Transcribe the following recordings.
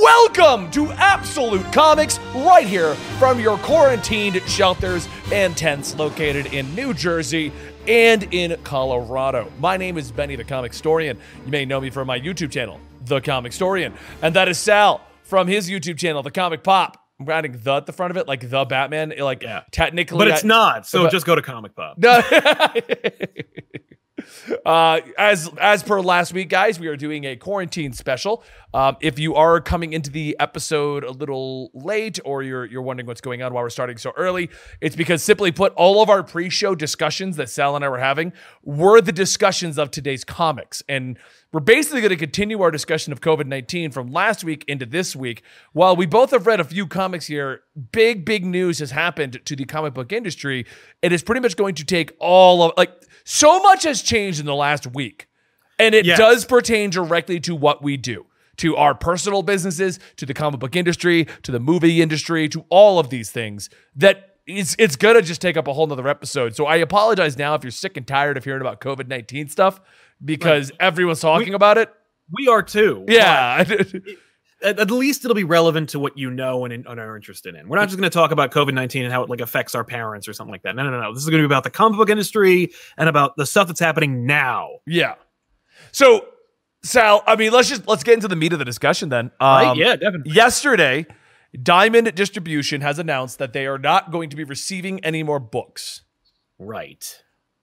Welcome to Absolute Comics, right here from your quarantined shelters and tents located in New Jersey and in Colorado. My name is Benny the Comic Historian. You may know me from my YouTube channel, The Comic Historian. And that is Sal from his YouTube channel, The Comic Pop. I'm adding the at the front of it, like the Batman. Like Yeah. technically, But it's I- not. So but- just go to Comic Pop. no. uh, as as per last week, guys, we are doing a quarantine special. Um, if you are coming into the episode a little late, or you're you're wondering what's going on why we're starting so early, it's because simply put, all of our pre-show discussions that Sal and I were having were the discussions of today's comics, and we're basically going to continue our discussion of COVID nineteen from last week into this week. While we both have read a few comics here, big big news has happened to the comic book industry. It is pretty much going to take all of like so much has changed in the last week. And it Yes. does pertain directly to what we do, to our personal businesses, to the comic book industry, to the movie industry, to all of these things that it's, it's going to just take up a whole nother episode. So I apologize now if you're sick and tired of hearing about COVID 19 stuff because everyone's talking about it. We are too. Yeah. At, at least it'll be relevant to what you know and, and are interested in. We're not just going to talk about COVID nineteen and how it like affects our parents or something like that. No, no, no. no. This is going to be about the comic book industry and about the stuff that's happening now. yeah. So, Sal, I mean, let's just let's get into the meat of the discussion then. Right? Um, yeah, definitely. Yesterday, Diamond Distribution has announced that they are not going to be receiving any more books. Right.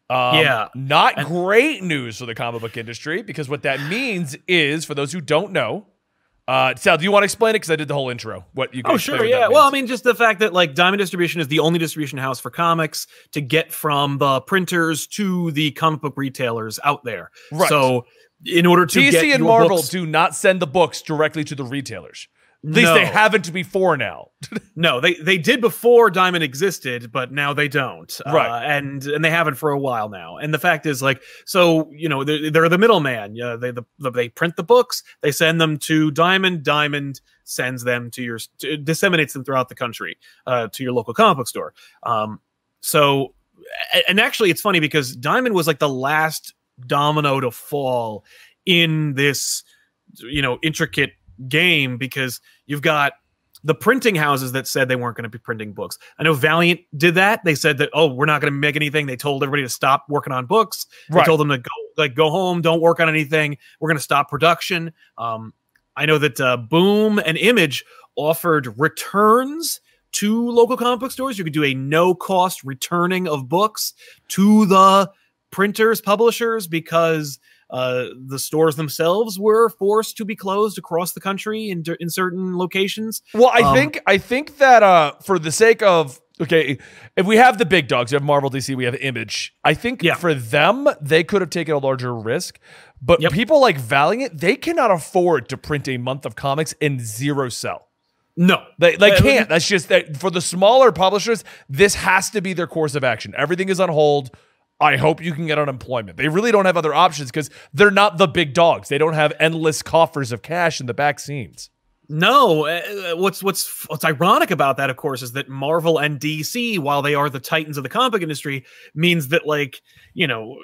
Um, Yeah. Not And- great news for the comic book industry because what that means is, for those who don't know, uh, Sal, do you want to explain it? Because I did the whole intro. What you Oh, sure. Yeah. Well, I mean, just the fact that like Diamond Distribution is the only distribution house for comics to get from the printers to the comic book retailers out there. Right. So, in order to DC get and Marvel books- do not send the books directly to the retailers. At least they haven't before now. No, they they did before Diamond existed, but now they don't. Right. Uh, and and they haven't for a while now. And the fact is, like, so you know, they're, they're the middleman. Yeah, they the, the they print the books, they send them to Diamond. Diamond sends them to your to, disseminates them throughout the country uh, to your local comic book store. Um, so and actually, it's funny because Diamond was like the last domino to fall in this you know intricate game because you've got the printing houses that said they weren't going to be printing books. I know Valiant did that. They said that oh, we're not going to make anything. They told everybody to stop working on books. They told them to go like go home, don't work on anything. We're going to stop production. Um, I know that uh, Boom and Image offered returns to local comic book stores. You could do a no cost returning of books to the printers, publishers because uh, the stores themselves were forced to be closed across the country in, in certain locations. Well, I Um, think I think that uh, for the sake of okay, if we have the big dogs, we have Marvel, DC, we have Image. I think Yeah. for them, they could have taken a larger risk. But Yep. people like Valiant, they cannot afford to print a month of comics and zero sell. No, They, they can't. That's just that for the smaller publishers, this has to be their course of action. Everything is on hold. I hope you can get unemployment. They really don't have other options because they're not the big dogs. They don't have endless coffers of cash in the back scenes. No, uh, what's what's what's ironic about that, of course, is that Marvel and DC, while they are the titans of the comic industry, means that like you know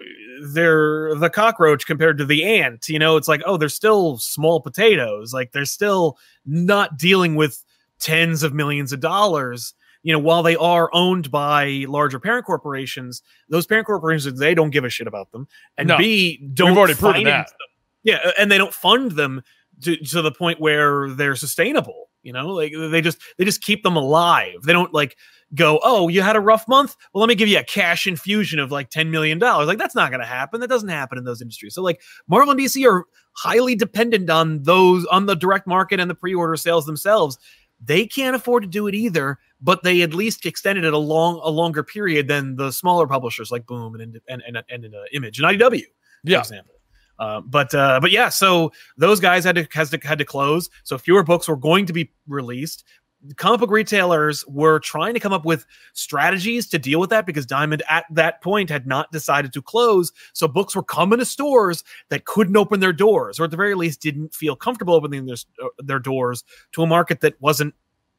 they're the cockroach compared to the ant. You know, it's like oh, they're still small potatoes. Like they're still not dealing with tens of millions of dollars. You know, while they are owned by larger parent corporations, those parent corporations they don't give a shit about them, and No. B don't already proven finance that. them. Yeah, and they don't fund them to, to the point where they're sustainable you know? Like they just they just keep them alive. They don't like go oh you had a rough month? Well let me give you a cash infusion of like 10 million dollars. Like that's not going to happen. That doesn't happen in those industries. So like marvel and dc are highly dependent on those on the direct market and the pre-order sales themselves. They can't afford to do it either but they at least extended it a long a longer period than the smaller publishers like boom and and and, and, and uh, image and idw Yeah. for example uh, but uh, but yeah, so those guys had to has to had to close. So fewer books were going to be released. Comic book retailers were trying to come up with strategies to deal with that because Diamond at that point had not decided to close. So books were coming to stores that couldn't open their doors, or at the very least didn't feel comfortable opening their uh, their doors to a market that wasn't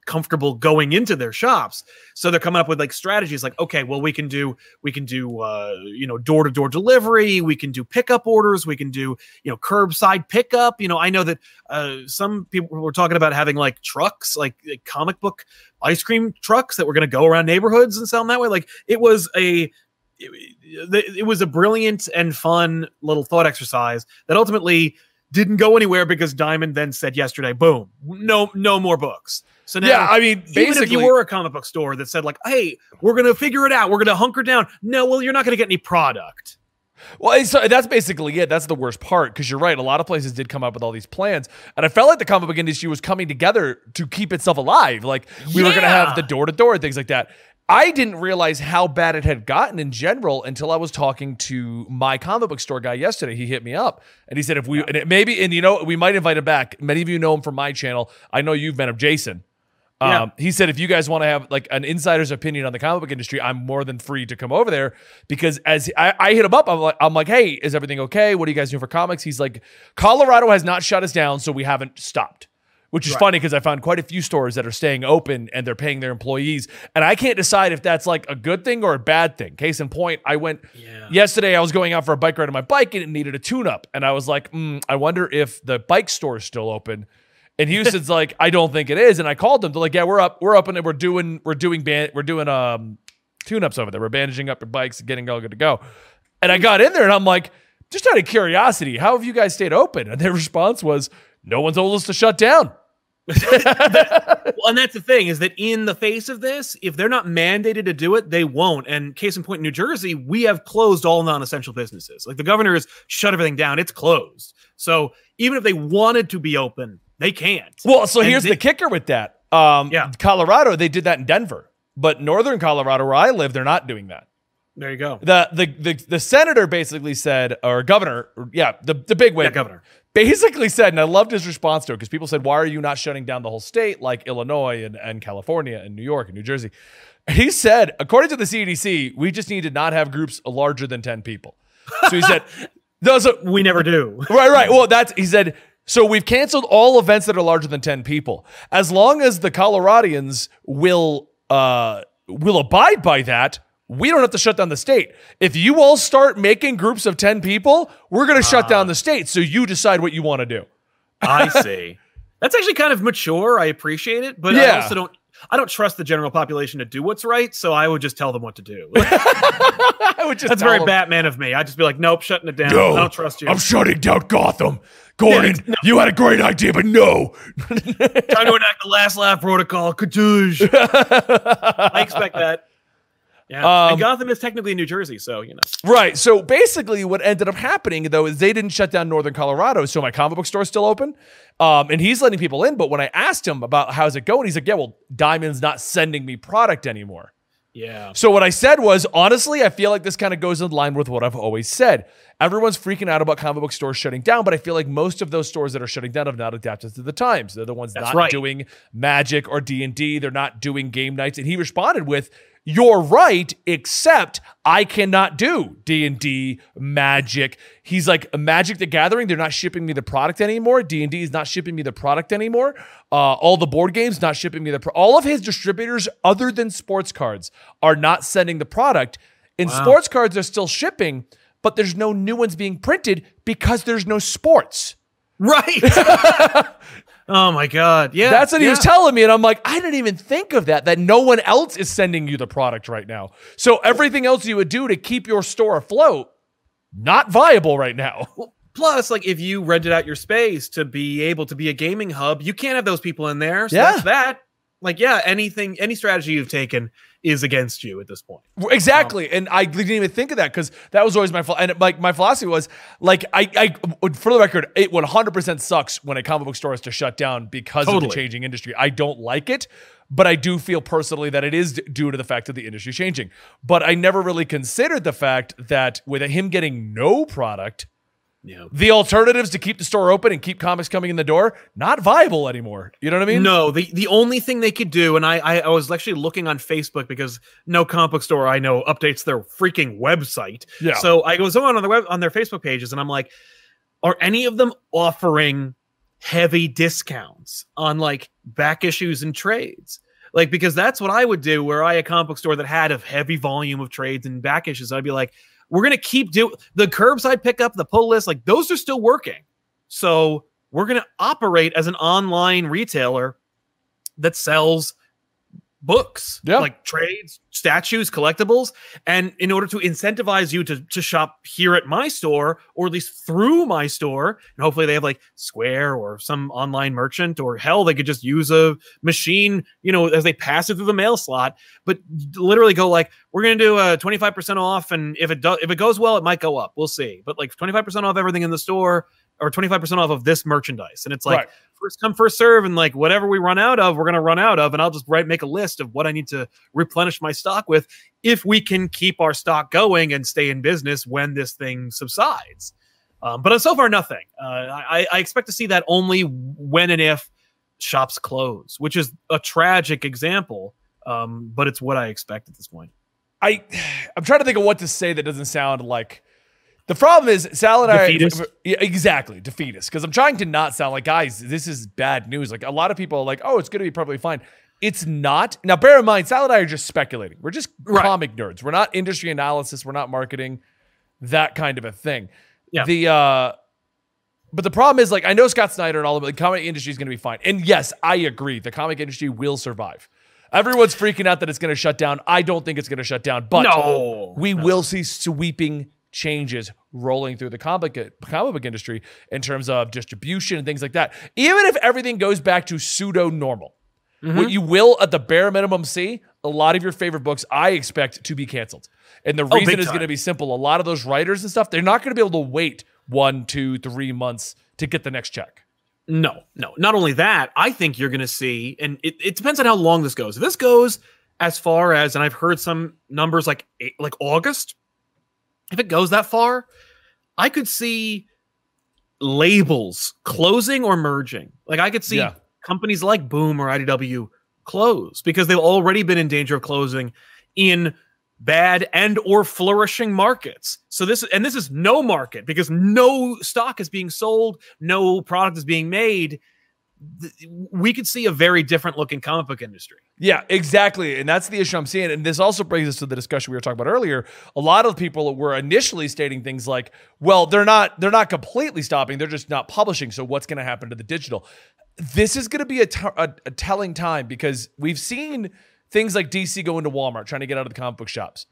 comfortable going into their shops. So they're coming up with like strategies like, okay, well, we can do we can do uh, you know door to door delivery, we can do pickup orders, we can do you know curbside pickup. You know, I know that uh, some people were talking about having like trucks, like, like comic book ice cream trucks that were going to go around neighborhoods and sell them that way. Like it was a it, it was a brilliant and fun little thought exercise that ultimately didn't go anywhere because Diamond then said yesterday, boom, no, no more books. So now, yeah, I mean, even if you were a comic book store that said like, "Hey, we're gonna figure it out, we're gonna hunker down," no, well, you're not gonna get any product. Well, so that's basically it. That's the worst part because you're right. A lot of places did come up with all these plans, and I felt like the comic book industry was coming together to keep itself alive. Like we yeah. were going to have the door to door and things like that. I didn't realize how bad it had gotten in general until I was talking to my comic book store guy yesterday. He hit me up and he said, if we, and it maybe, and you know, we might invite him back. Many of you know him from my channel. I know you've met him, Jason. Yeah. Um, he said, if you guys want to have like an insider's opinion on the comic book industry, I'm more than free to come over there because as I, I hit him up, I'm like, I'm like, hey, is everything okay? What are you guys doing for comics? He's like, Colorado has not shut us down, so we haven't stopped which is right. funny because I found quite a few stores that are staying open and they're paying their employees. And I can't decide if that's like a good thing or a bad thing. Case in point, I went yeah. yesterday, I was going out for a bike ride on my bike and it needed a tune up. And I was like, mm, I wonder if the bike store is still open. And Houston's like, I don't think it is. And I called them. They're like, Yeah, we're up, we're up and we're doing, we're doing band, we're doing um tune ups over there. We're bandaging up your bikes and getting all good to go. And I got in there and I'm like, just out of curiosity, how have you guys stayed open? And their response was, No one's told us to shut down. Well, and that's the thing is that in the face of this, if they're not mandated to do it, they won't. And case in point, New Jersey, we have closed all non-essential businesses. Like the governor has shut everything down; it's closed. So even if they wanted to be open, they can't. Well, so and here's they, the kicker with that. Um, yeah, Colorado, they did that in Denver, but Northern Colorado, where I live, they're not doing that. There you go. The the the, the senator basically said, or governor, yeah, the the big wig, yeah, governor basically said, and I loved his response to it because people said, why are you not shutting down the whole state like Illinois and, and California and New York and New Jersey? He said, according to the CDC, we just need to not have groups larger than 10 people. So he said, those are, we never do. Right, right. Well, that's, he said, so we've canceled all events that are larger than 10 people. As long as the Coloradians will, uh, will abide by that, we don't have to shut down the state. If you all start making groups of 10 people, we're going to uh, shut down ah. the state. So you decide what you want to do. I see. That's actually kind of mature. I appreciate it, but yeah. I also don't I don't trust the general population to do what's right, so I would just tell them what to do. I would just That's very them. Batman of me. I'd just be like, "Nope, shutting it down. No, I don't trust you. I'm shutting down Gotham." Gordon, yeah, no. you had a great idea, but no. Time to enact the last laugh protocol. I expect that. Yeah, um, and Gotham is technically New Jersey, so you know. Right. So basically, what ended up happening though is they didn't shut down Northern Colorado, so my comic book store is still open, um, and he's letting people in. But when I asked him about how's it going, he's like, "Yeah, well, Diamond's not sending me product anymore." Yeah. So what I said was, honestly, I feel like this kind of goes in line with what I've always said. Everyone's freaking out about comic book stores shutting down, but I feel like most of those stores that are shutting down have not adapted to the times. They're the ones That's not right. doing Magic or D and D. They're not doing game nights. And he responded with, you're right except i cannot do d&d magic. He's like magic the gathering they're not shipping me the product anymore. D&d is not shipping me the product anymore. Uh, all the board games not shipping me the pro- all of his distributors other than sports cards are not sending the product. And wow. sports cards they're still shipping but there's no new ones being printed because there's no sports. Right. Oh my god. Yeah. That's what yeah. he was telling me. And I'm like, I didn't even think of that, that no one else is sending you the product right now. So everything else you would do to keep your store afloat, not viable right now. Well, plus, like if you rented out your space to be able to be a gaming hub, you can't have those people in there. So yeah. that's that. Like, yeah, anything, any strategy you've taken is against you at this point. Exactly. Um, and I didn't even think of that because that was always my fault. and like my philosophy was like I I for the record, it 100% sucks when a comic book store has to shut down because totally. of the changing industry. I don't like it, but I do feel personally that it is due to the fact that the industry changing. But I never really considered the fact that with him getting no product yeah. The alternatives to keep the store open and keep comics coming in the door, not viable anymore. You know what I mean? No, the, the only thing they could do, and I, I, I was actually looking on Facebook because no comic book store I know updates their freaking website. Yeah. So I was on on the web on their Facebook pages and I'm like, are any of them offering heavy discounts on like back issues and trades. Like because that's what I would do where I a comic book store that had a heavy volume of trades and back issues. I'd be like, we're gonna keep do the curbside pickup, the pull list, like those are still working. So we're gonna operate as an online retailer that sells books, Yeah. like trades, statues, collectibles. And in order to incentivize you to, to shop here at my store, or at least through my store, and hopefully they have like Square or some online merchant, or hell, they could just use a machine, you know, as they pass it through the mail slot. But literally go like, we're gonna do uh, a 25% off, and if it does if it goes well, it might go up. We'll see. But like 25% off everything in the store, or 25% off of this merchandise. And it's like Right. First come, first serve, and like whatever we run out of, we're gonna run out of, and I'll just write make a list of what I need to replenish my stock with if we can keep our stock going and stay in business when this thing subsides. Um, but so far, nothing. Uh, I, I expect to see that only when and if shops close, which is a tragic example. Um, but it's what I expect at this point. I I'm trying to think of what to say that doesn't sound like the problem is Sal and I- Defeatist? yeah, exactly. Defeatist because I'm trying to not sound like guys this is bad news. Like a lot of people are like oh it's going to be perfectly fine. It's not. Now bear in mind salad and I are just speculating. We're just Right. comic nerds. We're not industry analysis. We're not marketing. That kind of a thing. Yeah. the uh but the problem is like I know Scott Snyder and all of it the comic industry is going to be fine. And yes I agree the comic industry will survive. Everyone's freaking out that it's going to shut down. I don't think it's going to shut down but no, we will see sweeping changes rolling through the comic, comic book industry in terms of distribution and things like that. Even if everything goes back to pseudo normal, Mm-hmm. what you will at the bare minimum see a lot of your favorite books I expect to be canceled. And the reason Oh, big is going to be simple. A lot of those writers and stuff, they're not going to be able to wait one, two, three months to get the next check. No, no. Not only that, I think you're going to see, and it, it depends on how long this goes. If this goes as far as, and I've heard some numbers like eight- like August, if it goes that far, I could see labels closing or merging. Like I could see Yeah. companies like Boom or IDW close because they've already been in danger of closing in bad and or flourishing markets. So this and this is no market because no stock is being sold, no product is being made. We could see a very different looking comic book industry. Yeah, exactly. And that's the issue I'm seeing. And this also brings us to the discussion we were talking about earlier. A lot of people were initially stating things like, well, they're not they're not completely stopping, they're just not publishing. So what's going to happen to the digital? This is going to be a, t- a, a telling time because we've seen things like DC go into Walmart trying to get out of the comic book shops.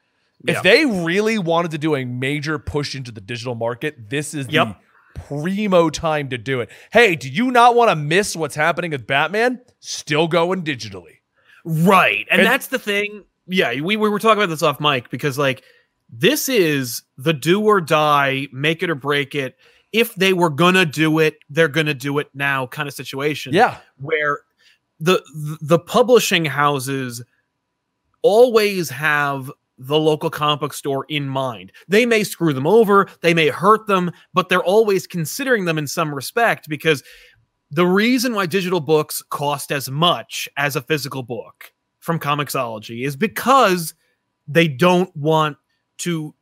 If they really wanted to do a major push into the digital market, this is Yep. the primo time to do it. Hey, do you not want to miss what's happening with Batman? Still going digitally. Right. And, And- that's the thing. Yeah, we, we were talking about this off mic because like this is the do or die, make it or break it. If they were gonna do it, they're gonna do it now kind of situation. Yeah. Where the the publishing houses always have the local comic book store in mind. They may screw them over, they may hurt them, but they're always considering them in some respect because the reason why digital books cost as much as a physical book from Comixology is because they don't want to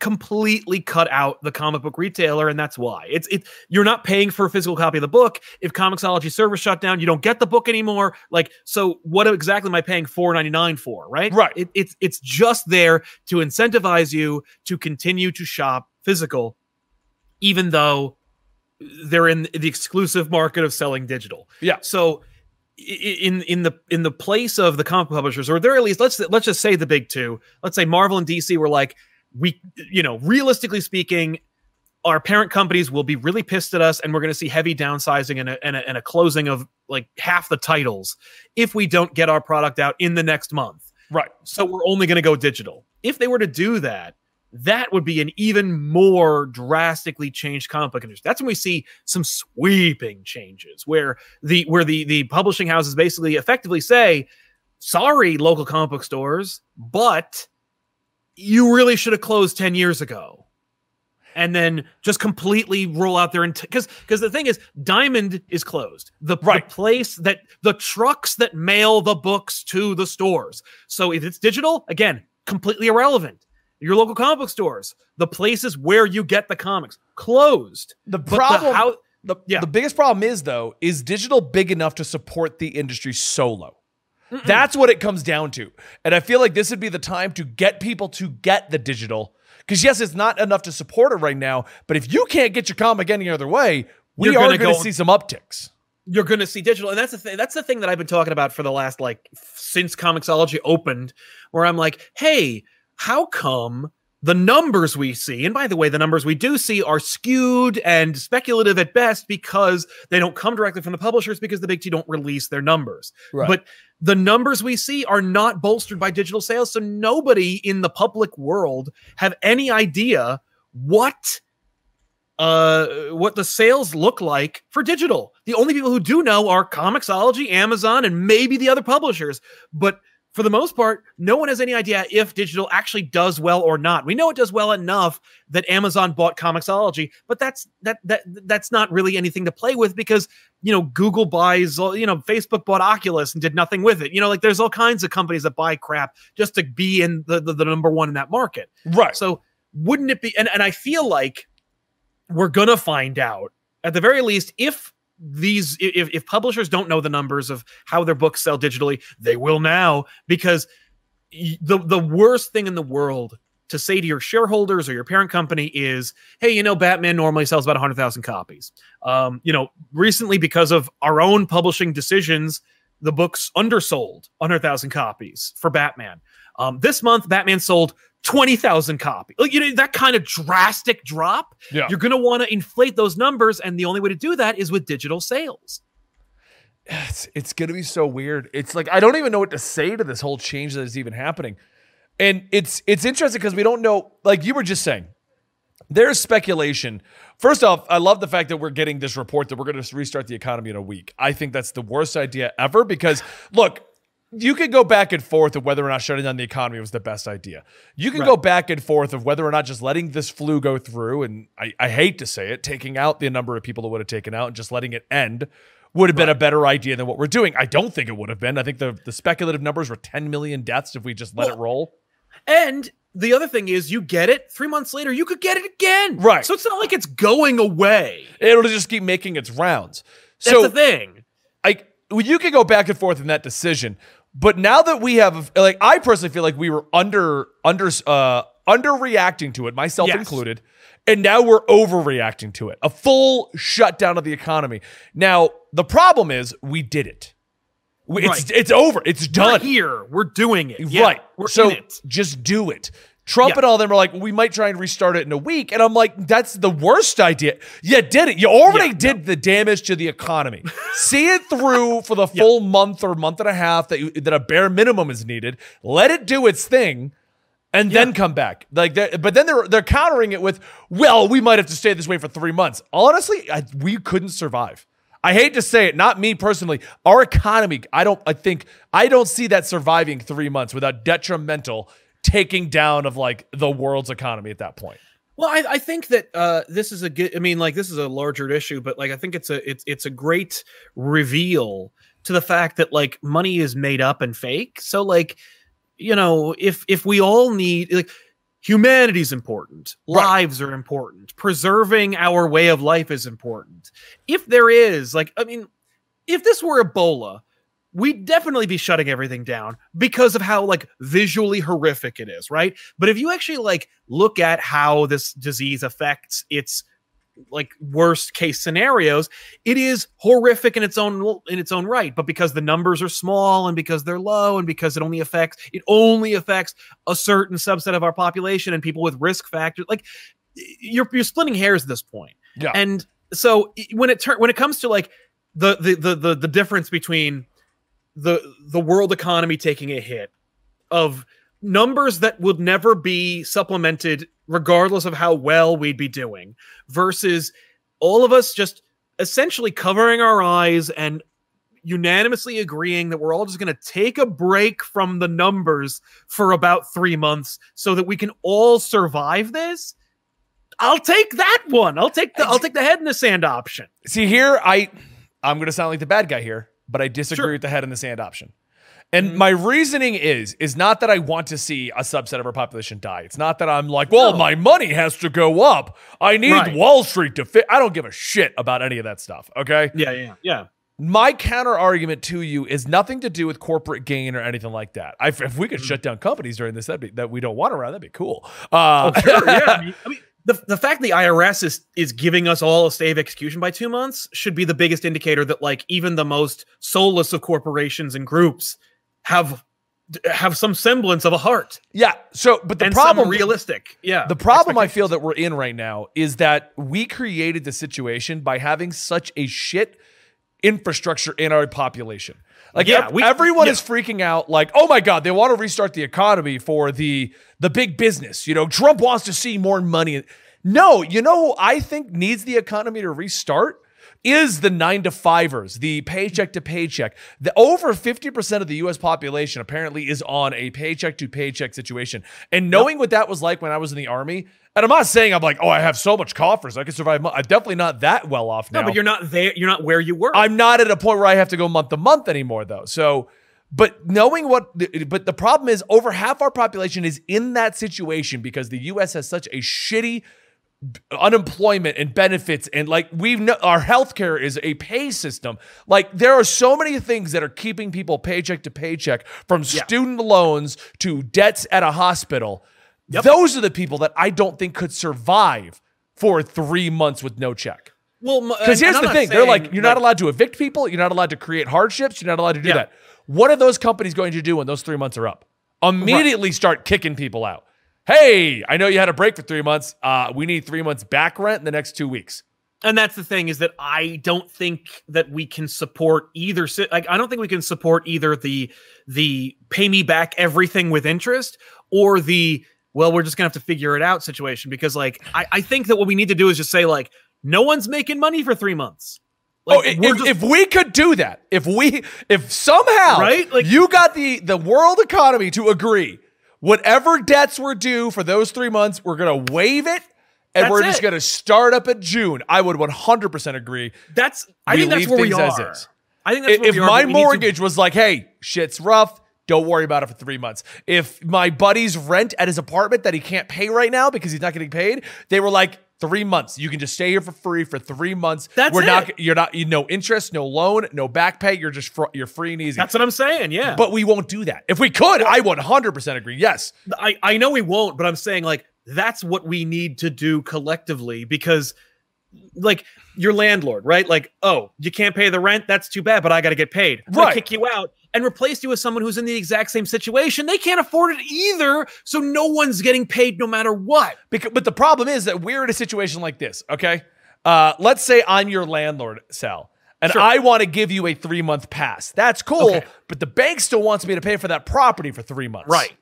completely cut out the comic book retailer and that's why. It's it you're not paying for a physical copy of the book. If comixology service shut down you don't get the book anymore. Like so what exactly am i paying 4.99 for right? Right. it, it's it's just there to incentivize you to continue to shop physical even though they're in the exclusive market of selling digital. Yeah. so in in the in the place of the comic publishers or they're at least let's let's just say the big two. Let's say marvel and dc were like we you know realistically speaking our parent companies will be really pissed at us and we're going to see heavy downsizing and a, and, a, and a closing of like half the titles if we don't get our product out in the next month. Right. so we're only going to go digital. If they were to do that that would be an even more drastically changed comic book industry. That's when we see some sweeping changes where the where the the publishing houses basically effectively say sorry local comic book stores but you really should have closed 10 years ago and then just completely roll out there and because because the thing is diamond is closed the, Right. the place that the trucks that mail the books to the stores so if it's digital again completely irrelevant your local comic book stores the places where you get the comics closed The problem the, how The, Yeah. the biggest problem is though, is digital big enough to support the industry solo? That's what it comes down to. And I feel like this would be the time to get people to get the digital. Because yes, it's not enough to support it right now. But if you can't get your comic any other way, we You're are gonna going to see some upticks. you're going to see digital and that's the thing that's the thing that i've been talking about for the last like since comixology opened where i'm like hey how come the numbers we see and by the way the numbers we do see are skewed and speculative at best because they don't come directly from the publishers because the big t don't release their numbers Right. but the numbers we see are not bolstered by digital sales so nobody in the public world have any idea what uh what the sales look like for digital. The only people who do know are Comixology, Amazon, and maybe the other publishers. But for the most part, no one has any idea if digital actually does well or not. We know it does well enough that Amazon bought Comixology, but that's that that that's not really anything to play with because you know Google buys you know Facebook bought Oculus and did nothing with it. You know, like there's all kinds of companies that buy crap just to be in the the, the number one in that market. Right. So wouldn't it be? And, and I feel like we're gonna find out at the very least if these if, if publishers don't know the numbers of how their books sell digitally, they will now because the the worst thing in the world to say to your shareholders or your parent company is, hey, you know, Batman normally sells about 100,000 copies. Um, you know, recently because of our own publishing decisions, the book's undersold 100,000 copies for Batman. Um, this month, Batman sold 20,000 copies. Like, you know, that kind of drastic drop, Yeah. you're going to want to inflate those numbers. And the only way to do that is with digital sales. it's, it's gonna be so weird. It's like I don't even know what to say to this whole change that is even happening. And it's it's interesting because we don't know, like you were just saying, there's speculation. First off, I love the fact that we're getting this report that we're gonna restart the economy in a week. I think that's the worst idea ever because look, you could go back and forth of whether or not shutting down the economy was the best idea. You can Right. go back and forth of whether or not just letting this flu go through, and I, I hate to say it, taking out the number of people that would have taken out and just letting it end would have been a better idea than what we're doing. I don't think it would have been. I think the, the speculative numbers were 10 million deaths if we just let Well, it roll. And the other thing is, you get it three months later, you could get it again. Right. So it's not like it's going away. It'll just keep making its rounds. That's So the thing. I you could go back and forth in that decision, but now that we have like I personally feel like we were under under uh underreacting to it, myself Yes. included, and now we're overreacting to it. A full shutdown of the economy. Now, the problem is we did it. We- It's Right. it's over. It's We're done. here. We're doing it. Yeah, right. We're so it. just do it. Trump Yeah. and all them are like, we might try and restart it in a week. And I'm like, that's the worst idea. You did it. You already Yeah, did the damage to the economy. See it through for the full month or month and a half that you, that a bare minimum is needed. Let it do its thing. And then come back, like, but then they're they're countering it with, well, we might have to stay this way for three months. Honestly, I, we couldn't survive. I hate to say it, not me personally. Our economy, I don't, I think, I don't see that surviving three months without detrimental taking down of like the world's economy at that point. Well, I, I think that uh, this is a good. I mean, like this is a larger issue, but like I think it's a it's it's a great reveal to the fact that like money is made up and fake. So like, you know, if if we all need like humanity's important, Right. lives are important, preserving our way of life is important. If there is like, I mean, if this were Ebola, we'd definitely be shutting everything down because of how like visually horrific it is, right? But if you actually like look at how this disease affects its like worst case scenarios, it is horrific in its own in its own right. But because the numbers are small and because they're low and because it only affects it only affects a certain subset of our population and people with risk factors, like you're you're splitting hairs at this point. Yeah. And so when it turn when it comes to like the the the the, the difference between the the world economy taking a hit of numbers that would never be supplemented regardless of how well we'd be doing versus all of us just essentially covering our eyes and unanimously agreeing that we're all just going to take a break from the numbers for about 3 months so that we can all survive this I'll take that one. I'll take the I'll take the head in the sand option. See here, I I'm gonna sound like the bad guy here, but I disagree Sure. with the head in the sand option. And Mhm. my reasoning is is not that I want to see a subset of our population die. It's not that I'm like, well, No. my money has to go up. I need Right. Wall Street to fit. I don't give a shit about any of that stuff. Okay. Yeah, yeah, yeah. My counter argument to you is nothing to do with corporate gain or anything like that. I, if we Mm-hmm. could shut down companies during this, that'd be, that we don't want around, that'd be cool. Uh, Oh, sure, yeah. I mean, I mean, the, the fact the IRS is is giving us all a stay of execution by two months should be the biggest indicator that like even the most soulless of corporations and groups have have some semblance of a heart yeah. So, but the and problem, some realistic. Yeah. the problem I feel that we're in right now is that we created the situation by having such a shit infrastructure in our population. Like Yeah, ev- we- everyone yeah. is freaking out like, "Oh my god, they want to restart the economy for the the big business." You know, Trump wants to see more money. No, you know who I think needs the economy to restart is the 9 to 5ers, the paycheck to paycheck. The over 50% of the US population apparently is on a paycheck to paycheck situation. And knowing what that was like when I was in the army, and I'm not saying I'm like, "Oh, I have so much coffers, I can survive." I'm definitely not that well off now. No, but you're not there. You're not where you were. I'm not at a point where I have to go month to month anymore, though. So, but knowing what, the, but the problem is, over half our population is in that situation because the U.S. has such a shitty unemployment and benefits and like we've no, our healthcare is a pay system like there are so many things that are keeping people paycheck to paycheck from Yeah. student loans to debts at a hospital Yep. those are the people that i don't think could survive for three months with no check well, because here's the thing: they're like, you're not allowed to evict people, you're not allowed to create hardships, you're not allowed to do Yeah. that. What are those companies going to do when those three months are up? Immediately start kicking people out. Hey, I know you had a break for three months. Uh, we need three months back rent in the next two weeks. and that's the thing is that I don't think that we can support either. Like, I don't think we can support either the the pay me back everything with interest or the well, we're just gonna have to figure it out situation. Because like, I, I think that what we need to do is just say like, no one's making money for three months. Like, oh, if, just- if we could do that, if we, if somehow, Right? Like- you got the the world economy to agree, whatever debts were due for those three months, we're gonna waive it, and That's we're just gonna start up at June. I would 100% agree. that's I we think that's where we are. I think that's if where if we my we to- mortgage was like, hey, shit's rough, don't worry about it for three months. If my buddy's rent at his apartment that he can't pay right now because he's not getting paid, they were like, three months. You can just stay here for free for three months. That's we're not. it. You're not. You no interest, no loan, no back pay. You're just fr- you're free and easy. That's what I'm saying. Yeah. but we won't do that. If we could, I 100% agree. Yes. I, I know we won't, but I'm saying like that's what we need to do collectively because like your landlord, right? Like, oh, you can't pay the rent, that's too bad, but I gotta get paid. They Right. kick you out and replace you with someone who's in the exact same situation. They can't afford it either, so no one's getting paid no matter what. Because, but the problem is that we're in a situation like this. Okay, uh, let's say I'm your landlord, Sal, and Sure. I want to give you a three month pass. That's cool, Okay. but the bank still wants me to pay for that property for three months. Right.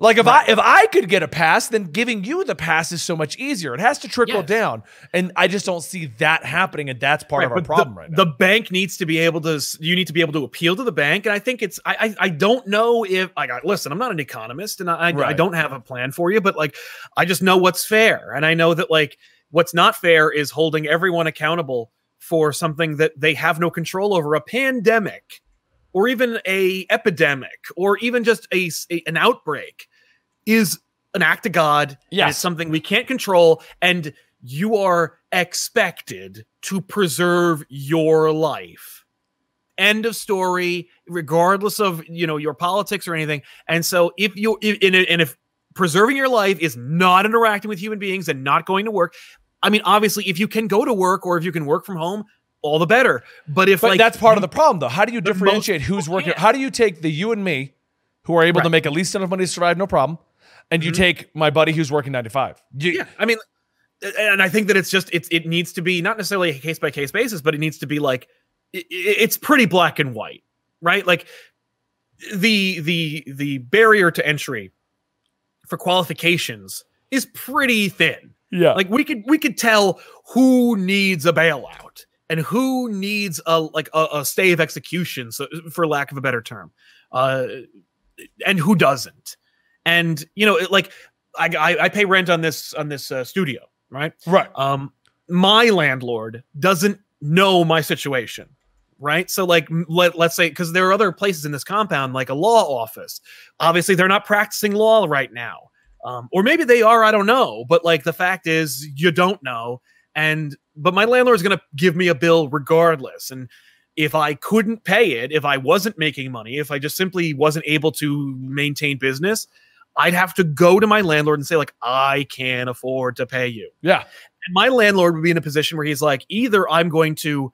Like if Right. I if I could get a pass, then giving you the pass is so much easier. It has to trickle Yes. down, and I just don't see that happening, and that's part of our problem the, right now. The bank needs to be able to. You need to be able to appeal to the bank, and I think it's. I I, I don't know if I got. Listen, I'm not an economist, and I I, I don't have a plan for you, but like, I just know what's fair, and I know that like what's not fair is holding everyone accountable for something that they have no control over, a pandemic, or even a epidemic, or even just a, a- an outbreak, is an act of God. Yes. it's something we can't control, and you are expected to preserve your life. End of story, regardless of you know your politics or anything. And so, if you if, and and if preserving your life is not interacting with human beings and not going to work, I mean, obviously, if you can go to work or if you can work from home, all the better. But if But like that's part of the problem, though. How do you most differentiate who's working? How do you take the you and me, who are able to make at least enough money to survive, no problem, and you Mhm. take my buddy who's working nine to five? You, yeah i mean and i think that it's just it, it needs to be not necessarily a case by case basis but it needs to be like i i- it's pretty black and white right like the the the barrier to entry for qualifications is pretty thin yeah. like we could we could tell who needs a bailout and who needs a like a, a stay of execution so for lack of a better term uh and who doesn't and you know it, like I, I i pay rent on this on this uh, studio right right. um my landlord doesn't know my situation right? So like let, let's say because there are other places in this compound like a law office. Obviously they're not practicing law right now. Um, or maybe they are, I don't know, but like the fact is you don't know and but my landlord's going to give me a bill regardless and if I couldn't pay it, if I wasn't making money, if I just simply wasn't able to maintain business, I'd have to go to my landlord and say like I can't afford to pay you. Yeah. And my landlord would be in a position where he's like, either I'm going to,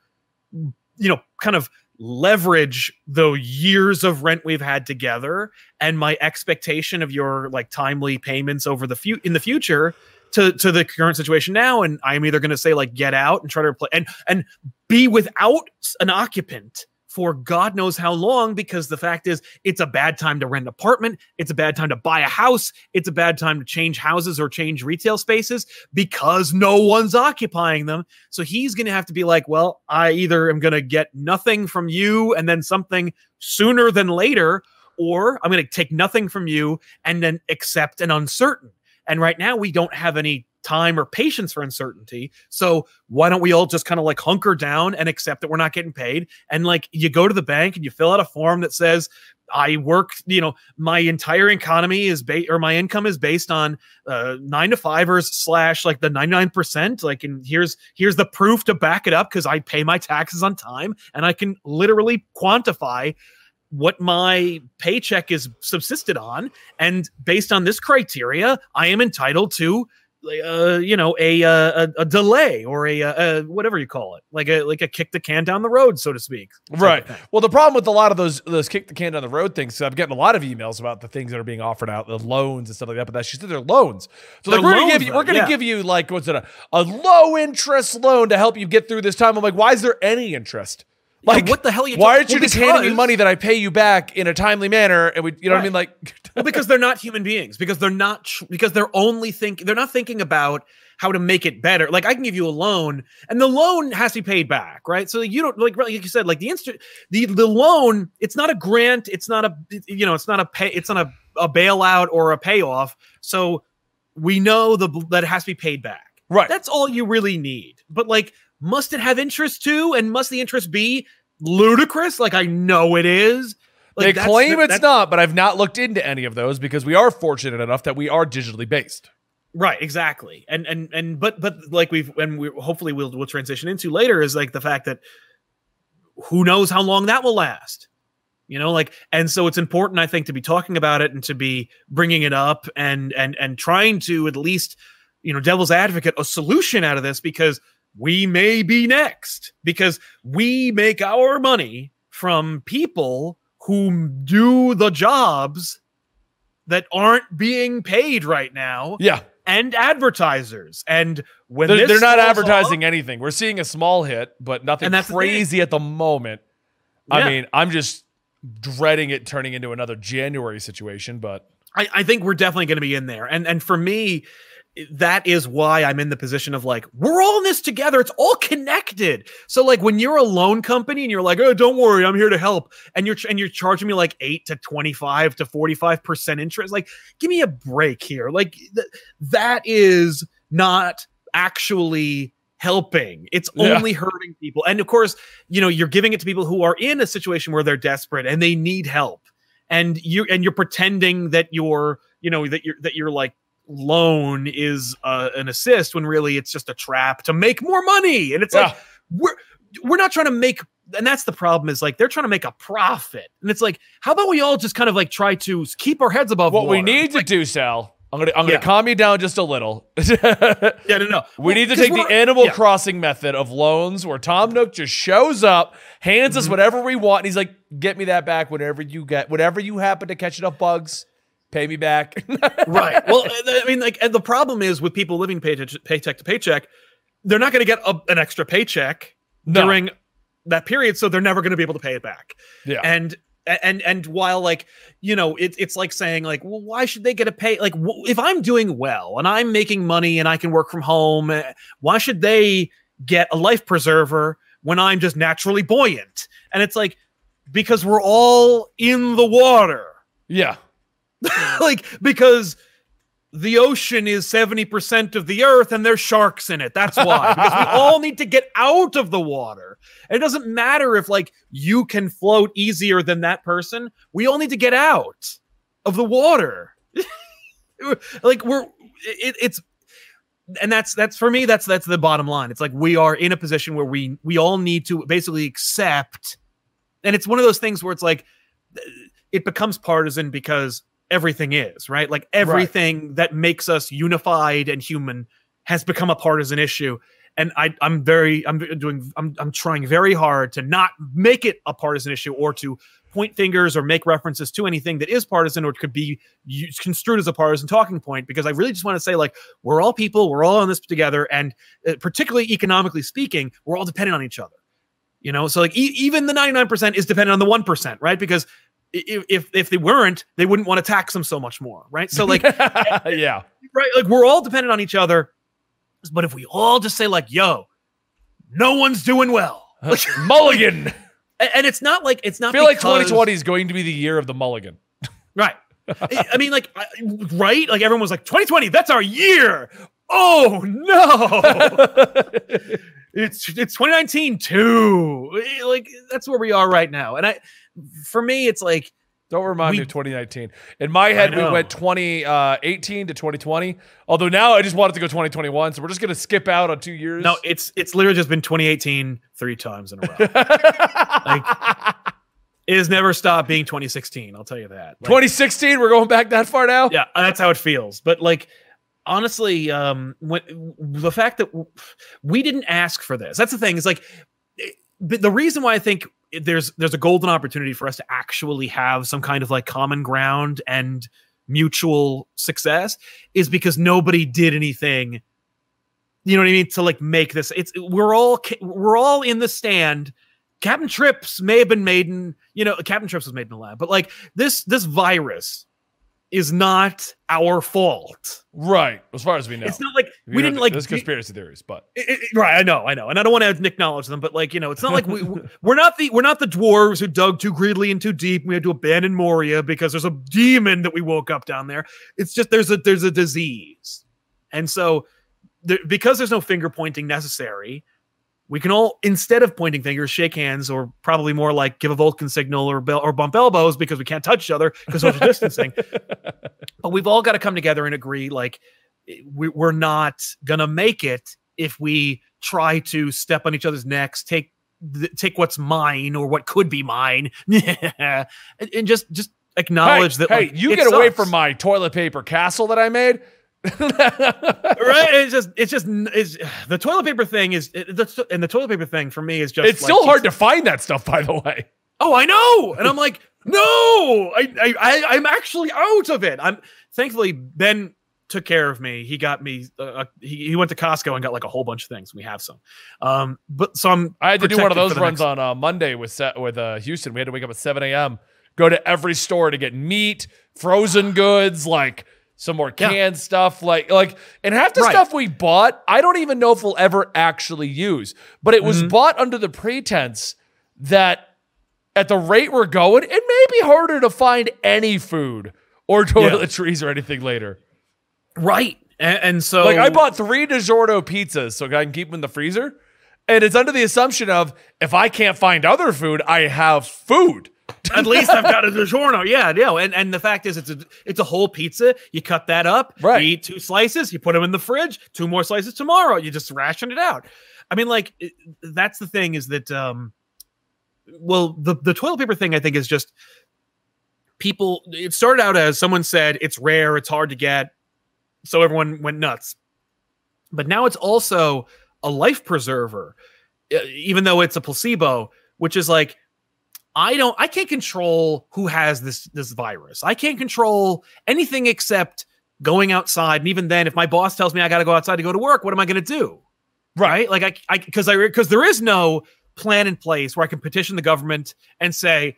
you know, kind of leverage the years of rent we've had together and my expectation of your like timely payments over the few in the future to to the current situation now and i'm either going to say like get out and try to replace and and be without an occupant for God knows how long because the fact is it's a bad time to rent an apartment. It's a bad time to buy a house. It's a bad time to change houses or change retail spaces because no one's occupying them. So he's going to have to be like, well, I either am going to get nothing from you and then something sooner than later, or I'm going to take nothing from you and then accept an uncertain. And right now we don't have any time or patience for uncertainty. So why don't we all just kind of like hunker down and accept that we're not getting paid? And like you go to the bank and you fill out a form that says, I work, you know, my entire economy is based or my income is based on uh, nine to fivers slash like the 99%. Like, and here's here's the proof to back it up because I pay my taxes on time and I can literally quantify what my paycheck is subsisted on. And based on this criteria, I am entitled to uh, you know, a, uh, a a delay or a, uh, whatever you call it, like a like a kick the can down the road, so to speak. Right. Well, the problem with a lot of those those kick the can down the road things, so I'm getting a lot of emails about the things that are being offered out, the loans and stuff like that. But that's she said they're loans. So like They're we're gonna give you we're gonna yeah. give you like what's it a, a low interest loan to help you get through this time. I'm like, why is there any interest? Like what the hell are you Why aren't you Well, just handing me money that I pay you back in a timely manner? And we, you know what I mean? Like, well, because they're not human beings. Because they're not. Because they're only think. They're not thinking about how to make it better. Like I can give you a loan, and the loan has to be paid back, right? So you don't like like you said, like the instant the the loan. It's not a grant. It's not a you know. It's not a pay. It's not a a bailout or a payoff. So we know the that it has to be paid back. right? That's all you really need. But like, must it have interest too? And must the interest be ludicrous? Like I know it is. Like, they claim that- it's not, but I've not looked into any of those because we are fortunate enough that we are digitally based. Right, exactly. And and and but but like we've and we hopefully we'll we'll transition into later is like the fact that who knows how long that will last. You know, like and so it's important I think to be talking about it and to be bringing it up and and and trying to at least you know devil's advocate a solution out of this because we may be next because we make our money from people who do the jobs that aren't being paid right now Yeah, and advertisers. And when they're, they're not advertising anything. We're seeing a small hit, but nothing that's the crazy at the moment. I mean, I'm just dreading it turning into another January situation, but I, I think we're definitely going to be in there. And and for me, that is why I'm in the position of like, we're all in this together. It's all connected. So like when you're a loan company and you're like, oh, don't worry, I'm here to help, and you're and you're charging me like eight to twenty five to forty five percent interest, like, give me a break here. Like th- that is not actually helping. It's Yeah. only hurting people. And of course, you know, you're giving it to people who are in a situation where they're desperate and they need help. And you and you're pretending that you're, you know, that you're that you're like loan is uh, an assist when really it's just a trap to make more money. And it's like we're we're not trying to make and that's the problem is like they're trying to make a profit. And it's like, how about we all just kind of like try to keep our heads above what we need It's to like, do, Sal, I'm gonna I'm gonna Yeah. calm you down just a little. yeah, no, no. We Well, need to take the Animal yeah. Crossing method of loans where Tom Nook just shows up, hands us Mhm. whatever we want, and he's like, get me that back whenever you get whatever you happen to catch enough bugs, pay me back. right. Well, I mean, like, and the problem is with people living paycheck, paycheck to paycheck, they're not going to get a, an extra paycheck No. during that period, so they're never going to be able to pay it back. Yeah. And and and while like you know it, it's like saying like well why should they get a pay like w- if i'm doing well and i'm making money and i can work from home eh, why should they get a life preserver when i'm just naturally buoyant and it's like because we're all in the water yeah. like because the ocean is 70% of the earth and there's sharks in it. That's why. because we all need to get out of the water. And it doesn't matter if like you can float easier than that person. We all need to get out of the water. like we're it, it's and that's that's for me that's that's the bottom line. It's like we are in a position where we we all need to basically accept and it's one of those things where it's like it becomes partisan because everything is, right? Like everything right. that makes us unified and human has become a partisan issue. And I, I'm very, I'm doing, I'm, I'm trying very hard to not make it a partisan issue or to point fingers or make references to anything that is partisan or could be used, construed as a partisan talking point because I really just want to say like we're all people, we're all on this together, and uh, particularly economically speaking, we're all dependent on each other. You know, so like e- even the 99% is dependent on the 1%, right? Because if if they weren't, they wouldn't want to tax them so much more, right? So like, yeah, right. Like we're all dependent on each other, but if we all just say like, "Yo, no one's doing well," like, mulligan, and it's not like it's not. I feel because, like 2020 is going to be the year of the mulligan, right? I mean, like, right? Like everyone was like, "2020, that's our year." Oh no. It's it's 2019 too. Like that's where we are right now. And I for me, it's like don't remind we, me of 2019. In my head, we went 2018 uh, to 2020. Although now I just wanted to go 2021, so we're just gonna skip out on two years. No, it's it's literally just been 2018 three times in a row. like, it has never stopped being 2016. I'll tell you that. Like, 2016, we're going back that far now. Yeah, that's how it feels. But like honestly, um, when the fact that we didn't ask for this, that's the thing. Is like eh, the reason why I think there's there's a golden opportunity for us to actually have some kind of like common ground and mutual success is because nobody did anything you know what i mean to like make this it's we're all we're all in the stand captain trips may have been made in you know captain trips was made in a lab but like this this virus is not our fault. Right. As far as we know. It's not like we, didn't like there's conspiracy theories, but it, it, right, I know, I know. And I don't want to acknowledge them, but like, you know, it's not like we we're not the we're not the dwarves who dug too greedily and too deep. we had to abandon Moria because there's a demon that we woke up down there. It's just there's a there's a disease. And so there, because there's no finger pointing necessary, we can all instead of pointing fingers shake hands or probably more like give a vulcan signal or bell or bump elbows because we can't touch each other because social distancing. But we've all got to come together and agree like eh, we, are not gonna make it if we try to step on each other's necks take take what's mine or what could be mine. And, and, just just acknowledge hey, that hey like, you get sucks. away from my toilet paper castle that i made right? It's just, it's just, it's the toilet paper thing is, it, the, and the toilet paper thing for me is just. It's like, still hard to find that stuff, by the way. Oh, I know, and I'm like, no, I, I, I I'm actually out of it. I'm thankfully Ben took care of me. He got me. Uh, uh he, he went to Costco and got like a whole bunch of things. We have some. Um, but so I'm. I had to do one of those runs next... on uh, Monday with set with uh, Houston. We had to wake up at 7 a.m. Go to every store to get meat, frozen goods, like some more canned yeah. stuff like like and half the right. stuff we bought i don't even know if we'll ever actually use but it was mm-hmm. bought under the pretense that at the rate we're going it may be harder to find any food or toiletries yeah. or anything later right and, and, so like i bought three DiGiorno pizzas so i can keep them in the freezer and it's under the assumption of if i can't find other food i have food at least I've got a DiGiorno. Yeah, yeah. And and the fact is, it's a it's a whole pizza. You cut that up. Right. You eat two slices. You put them in the fridge. Two more slices tomorrow. You just ration it out. I mean, like it, that's the thing is that um, well, the the toilet paper thing I think is just people. It started out as someone said it's rare, it's hard to get, so everyone went nuts. But now it's also a life preserver, even though it's a placebo, which is like I don't I can't control who has this this virus. I can't control anything except going outside. And even then, if my boss tells me I gotta go outside to go to work, what am I gonna do? Right? Like I I because I because there is no plan in place where I can petition the government and say,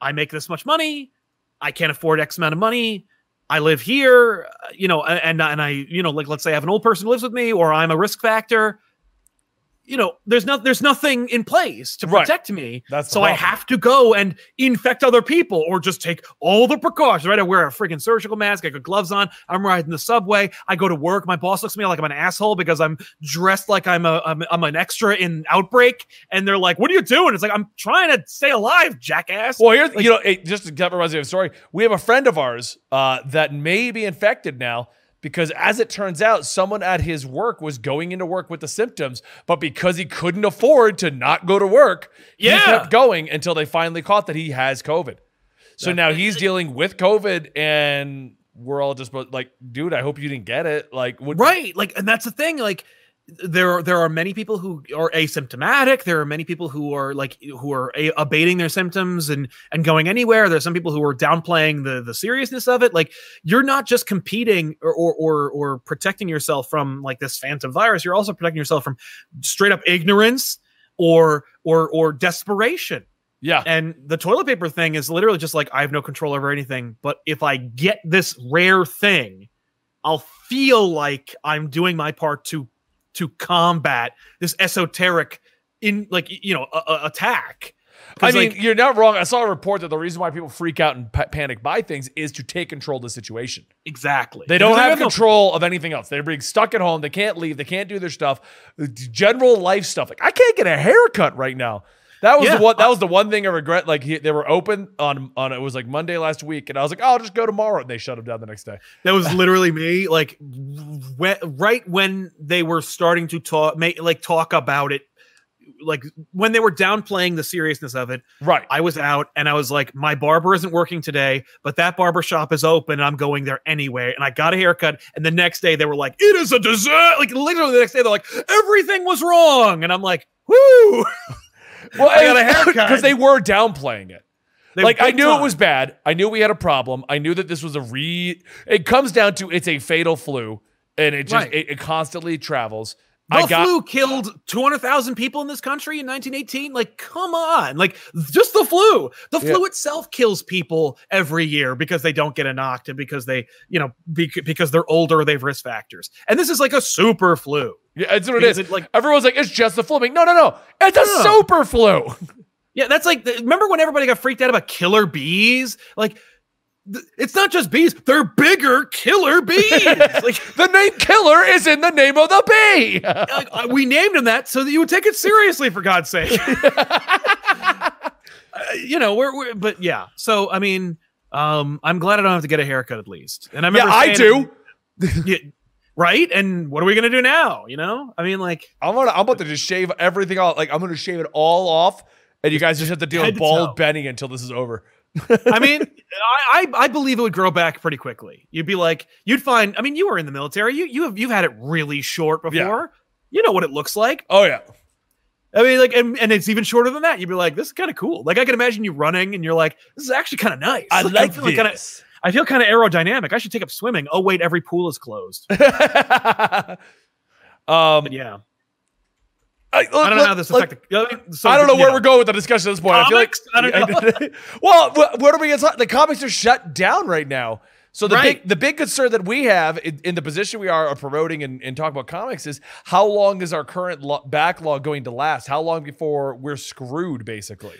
I make this much money, I can't afford X amount of money. I live here, uh, you know, and and I, you know, like let's say I have an old person who lives with me, or I'm a risk factor you know, there's not there's nothing in place to Right. protect me. That's so I have to go and infect other people or just take all the precautions, right? I wear a freaking surgical mask, I got gloves on, I'm riding the subway, I go to work, my boss looks at me like I'm an asshole because I'm dressed like I'm a I'm, I'm an extra in Outbreak, and they're like, What are you doing? It's like I'm trying to stay alive, jackass. Well, here's Like- you know, it, just to reminds me of a story. We have a friend of ours uh, that may be infected now because, as it turns out, someone at his work was going into work with the symptoms, but because he couldn't afford to not go to work, Yeah. he kept going until they finally caught that he has COVID. So now he's dealing with COVID, and we're all just like, dude, I hope you didn't get it. Like, what, right like and that's the thing like there are there are many people who are asymptomatic there are many people who are like who are a- abating their symptoms and and going anywhere there's some people who are downplaying the the seriousness of it like you're not just competing or or or, or protecting yourself from like this phantom virus you're also protecting yourself from straight up ignorance or or or desperation Yeah. and the toilet paper thing is literally just like I have no control over anything. But if I get this rare thing, I'll feel like I'm doing my part to to combat this esoteric in like you know a, a- attack. I mean, like, you're not wrong. I saw a report that the reason why people freak out and pa- panic buy things is to take control of the situation. exactly. They don't Because have no- control of anything else. They're being stuck at home. They can't leave. They can't do their stuff. General life stuff. Like I can't get a haircut right now. That was Yeah. the one. That was the one thing I regret. Like he, they were open on on it was like Monday last week, and I was like, oh, I'll just go tomorrow, and they shut them down the next day. That was literally me. Like when, right when they were starting to talk, make, like talk about it, like when they were downplaying the seriousness of it. Right. I was out and I was like, my barber isn't working today, but that barber shop is open and I'm going there anyway. And I got a haircut. And the next day they were like, it is a dessert. Like literally the next day they're like, everything was wrong. And I'm like, whoo. well, I got a haircut. because they were downplaying it. They like I knew time. it was bad. I knew we had a problem. I knew that this was a re. It comes down to it's a fatal flu, and it just Right. it, it constantly travels. The I got flu killed 200,000 people in this country in 1918. Like, come on. Like, just the flu. The Yeah. flu itself kills people every year because they don't get a knocked and because they, you know, bec- because they're older, they have risk factors. And this is like a super flu. Yeah, that's what it Because is. it, like, Everyone's like, it's just the flu. Like, no, no, no, it's a No. super flu. Yeah, that's like remember when everybody got freaked out about killer bees? Like th- it's not just bees, they're bigger killer bees. like, the name killer is in the name of the bee. like, uh, we named them that so that you would take it seriously for God's sake. Uh, you know, we're, we're but yeah. So I mean, um I'm glad I don't have to get a haircut at least. And I yeah, I do. Yeah, right? And what are we going to do now, you know? I mean like I'm gonna. I'm about to just shave everything off. Like I'm gonna shave it all off, and you guys just have to deal with bald. Benny until this is over. I mean, I, I I believe it would grow back pretty quickly. You'd be like, you'd find. I mean, you were in the military. You you have you've had it really short before. Yeah. You know what it looks like. Oh yeah. I mean, like, and, and it's even shorter than that. You'd be like, this is kind of cool. Like, I can imagine you running, and you're like, this is actually kind of nice. I like feel Kinda, this. I feel kind of aerodynamic. I should take up swimming. Oh wait, every pool is closed. um, But yeah, I, I don't know how this affected. I, mean, so, I don't know you where we're going with the discussion at this point. Comics? I I don't like, well, wh- what are we talk? The comics are shut down right now. So the Right. big the big concern that we have in, in the position we are of promoting and, and talking about comics is how long is our current lo- backlog going to last? How long before we're screwed, basically?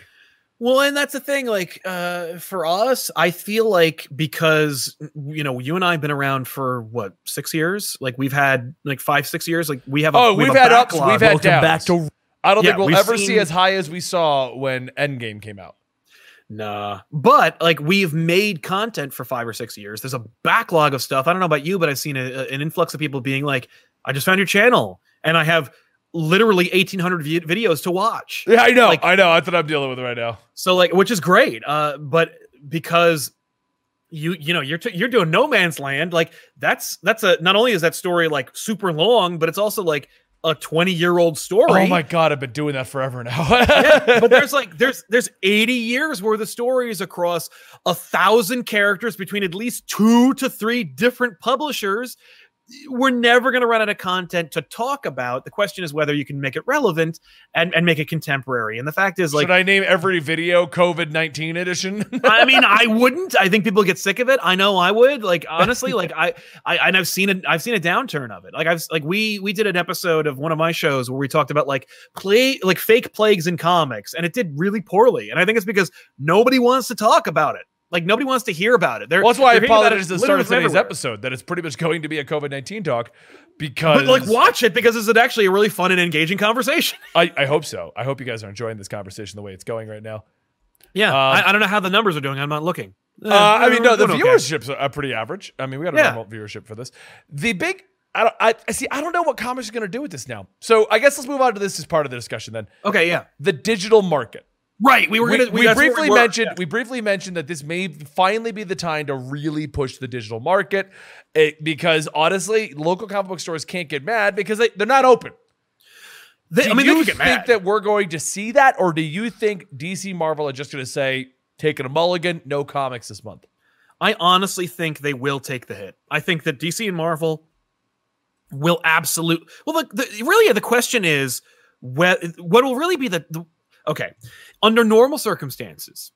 Well, and that's the thing. Like, uh, for us, I feel like because you know, you and I have been around for what six years. Like, we've had like five, six years. Like, we have. A, Oh, we we've a had ups, we've had Welcome downs. back to I don't Yeah, think we'll we've ever see as high as we saw when Endgame came out. Nah, but like we've made content for five or six years. There's a backlog of stuff. I don't know about you, but I've seen a, a- an influx of people being like, "I just found your channel, and I have literally 1,800 vi- videos to watch." Yeah, I know. Like- I know. That's what I'm dealing with right now. So like, which is great. Uh, but because you you know you're t- you're doing No Man's Land, like that's that's a not only is that story like super long, but it's also like a 20 year old story. Oh my god, I've been doing that forever now. yeah, but there's like there's there's 80 years worth of stories across a thousand characters between at least two to three different publishers we're never going to run out of content to talk about. The question is whether you can make it relevant and, and make it contemporary. And the fact is, like, Should I name every video COVID nineteen edition? I mean, I wouldn't. I think people get sick of it. I know I would. Like honestly, like I, I and I've seen it. I've seen a downturn of it. Like I've like we we did an episode of one of my shows where we talked about like play like fake plagues in comics, and it did really poorly. And I think it's because nobody wants to talk about it. Like nobody wants to hear about it. They're, well, that's why I they're hearing apologized it at the start of today's everywhere. episode that it's pretty much going to be a COVID nineteen talk because But like, watch it because it's actually a really fun and engaging conversation. I, I hope so. I hope you guys are enjoying this conversation the way it's going right now. Yeah, Um, I, I don't know how the numbers are doing. I'm not looking. Uh, I mean, no, the Doing okay. viewership's are pretty average. I mean, we got a Yeah. normal viewership for this. The big, I don't, I, I see. I don't know what comics is going to do with this now. So I guess let's move on to this as part of the discussion. Then Okay, yeah, the digital market. Right. We were We, gonna. we where briefly were. mentioned. Yeah. We briefly mentioned that this may finally be the time to really push the digital market, it, because honestly, local comic book stores can't get mad because they, they're not open. They- Do I mean, you think mad. that we're going to see that, or do you think DC Marvel are just going to say, taking a mulligan, no comics this month? I honestly think they will take the hit. I think that DC and Marvel will absolute. Well, the, the really the question is what what will really be the, the okay under normal circumstances.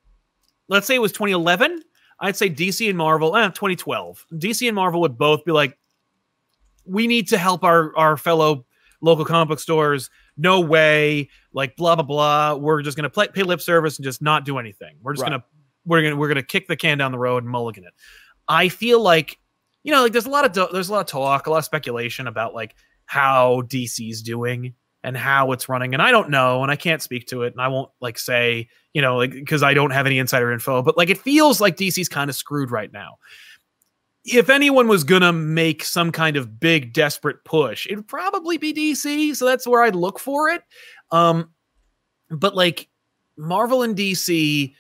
Let's say it was 2011. I'd say DC and Marvel. Eh, 2012. DC and Marvel would both be like, we need to help our our fellow local comic book stores. No way. Like blah blah blah. We're just gonna play, pay lip service and just not do anything. We're just Right. gonna we're gonna we're gonna kick the can down the road and mulligan it. I feel like you know like there's a lot of do- there's a lot of talk, a lot of speculation about like how DC's doing and how it's running, and I don't know, and I can't speak to it, and I won't like say you know like because I don't have any insider info, but like it feels like DC's kind of screwed right now. If anyone was gonna make some kind of big desperate push, it'd probably be DC. So that's where I'd look for it. Um, but like Marvel and DC,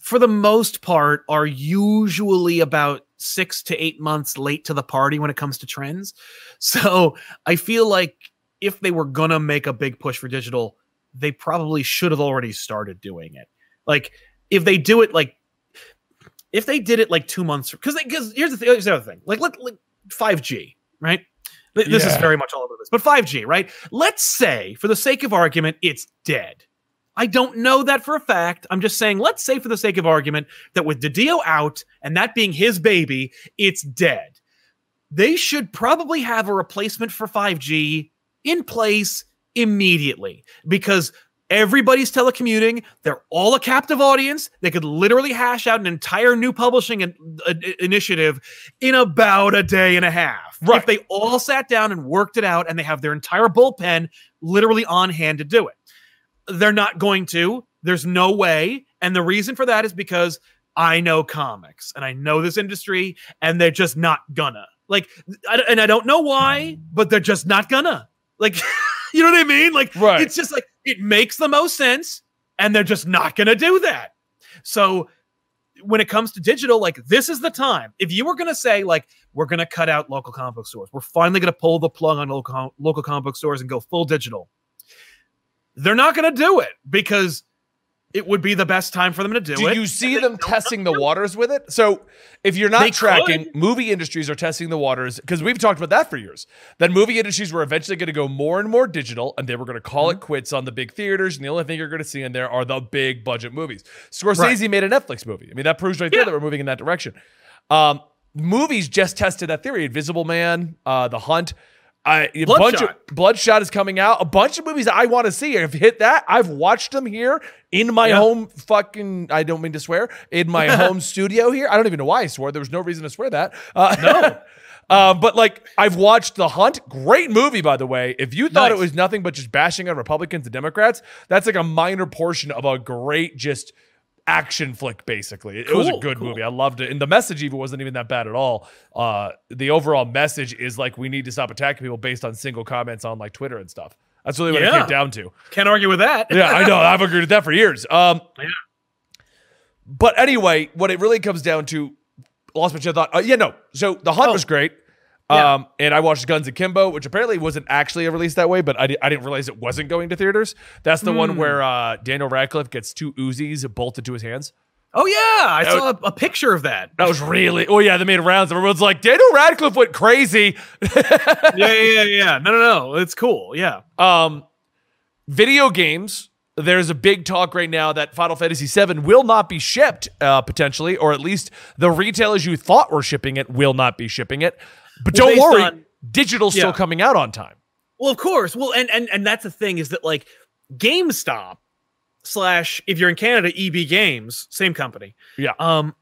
for the most part, are usually about six to eight months late to the party when it comes to trends. So I feel like if they were gonna make a big push for digital, they probably should have already started doing it. Like if they do it like if they did it like two months because because here's the th- here's the other thing like let like 5G right. Th- This is very much all over this, but 5G, right? Let's say, for the sake of argument, it's dead. I don't know that for a fact. I'm just saying, let's say, for the sake of argument, that with DiDio out and that being his baby, it's dead. They should probably have a replacement for 5G in place immediately because everybody's telecommuting. They're all a captive audience. They could literally hash out an entire new publishing in- uh, initiative in about a day and a half. Right. If they all sat down and worked it out and they have their entire bullpen literally on hand to do it. They're not going to. There's no way. And the reason for that is because I know comics and I know this industry and they're just not gonna. Like, I, and I don't know why, but they're just not gonna. Like, you know what I mean? Like, Right. it's just like, it makes the most sense and they're just not gonna do that. So, when it comes to digital, like this is the time. If you were gonna say like we're gonna cut out local comic book stores, we're finally gonna pull the plug on local local comic book stores and go full digital. They're not gonna do it because it would be the best time for them to do, Do it. Do you see them testing the waters with it? So if you're not They tracking, could. movie industries are testing the waters because we've talked about that for years. That movie industries were eventually going to go more and more digital, and they were going to call Mm-hmm. it quits on the big theaters, and the only thing you're going to see in there are the big budget movies. Scorsese Right. made a Netflix movie. I mean, that proves right there that we're moving in that direction. Um, movies just tested that theory. Invisible Man, uh, The Hunt. I, a bunch of Bloodshot. Is coming out. A bunch of movies I want to see have hit that. I've watched them here in my Yeah. home fucking I don't mean to swear in my home studio here. I don't even know why I swore. There was no reason to swear that. Uh, No. uh, but like I've watched The Hunt. Great movie, by the way. If you thought it was nothing but just bashing on Republicans and Democrats, that's like a minor portion of a great just action flick. Basically, it, it was a good cool. movie. I loved it, and the message even wasn't even that bad at all. Uh, the overall message is like we need to stop attacking people based on single comments on like Twitter and stuff. That's really what it came down to Can't argue with that. yeah, I know. I've agreed with that for years. Um, Yeah. But anyway, what it really comes down to, lost my train of thought. Uh, yeah, no. So the hunt Oh. was great. Yeah. Um, and I watched Guns Akimbo, which apparently wasn't actually a release that way, but I, di- I didn't realize it wasn't going to theaters. That's the one Hmm. where uh, Daniel Radcliffe gets two Uzis bolted to his hands. Oh yeah, I saw a, a picture of that. That was really. Oh yeah, they made rounds. Everyone's like, Daniel Radcliffe went crazy. yeah, yeah, yeah, yeah. No, no, no. It's cool. Yeah. Um, video games. There's a big talk right now that Final Fantasy VII will not be shipped uh, potentially, or at least the retailers you thought were shipping it will not be shipping it. But Well, don't worry, on- digital's still coming out on time. Well, of course. Well, and and and that's the thing is that like GameStop slash if you're in Canada, EB Games, same company. Yeah. Um,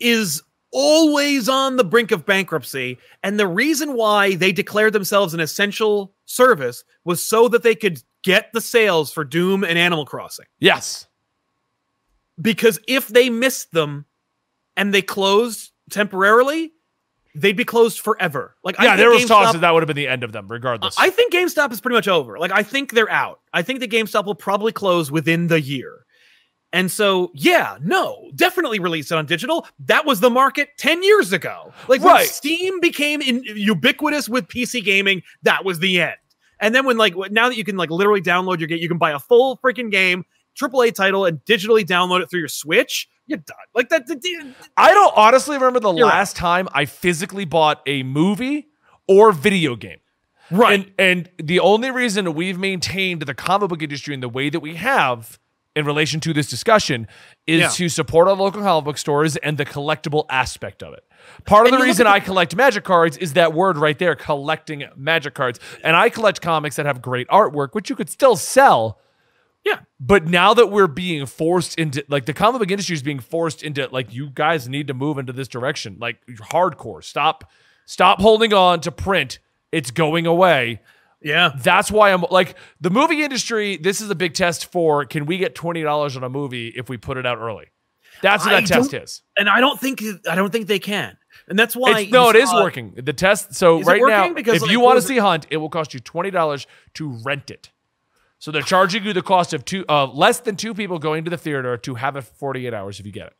is always on the brink of bankruptcy, and the reason why they declared themselves an essential service was so that they could get the sales for Doom and Animal Crossing. Yes. Because if they missed them and they closed temporarily, they'd be closed forever. Like I yeah, think there was GameStop- talks that that would have been the end of them, regardless. I think GameStop is pretty much over. Like I think they're out. I think the GameStop will probably close within the year. And so, yeah, no, definitely release it on digital. That was the market 10 years ago. Like when Right. Steam became in, ubiquitous with PC gaming, that was the end. And then when like now that you can like literally download your game, you can buy a full freaking game, AAA title, and digitally download it through your Switch. You're done. Like that. the- the- I don't honestly remember the You're right. last time I physically bought a movie or video game. right. And and the only reason we've maintained the comic book industry in the way that we have in relation to this discussion is Yeah. to support our local comic book stores and the collectible aspect of it. Part of And the reason I collect magic cards is that word right there, collecting magic cards. And I collect comics that have great artwork, which you could still sell. Yeah. But now that we're being forced into like the comic book industry is being forced into like you guys need to move into this direction. Like hardcore. Stop stop holding on to print. It's going away. yeah. That's why I'm like the movie industry. This is a big test for can we get twenty dollars on a movie if we put it out early? That's what I that test is. And I don't think I don't think they can. And that's why It's, no, it is working. The test. So right now. Because, if like, you want to see Hunt, it will cost you twenty dollars to rent it. So they're charging you the cost of two, uh, less than two people going to the theater to have it for forty eight hours if you get it.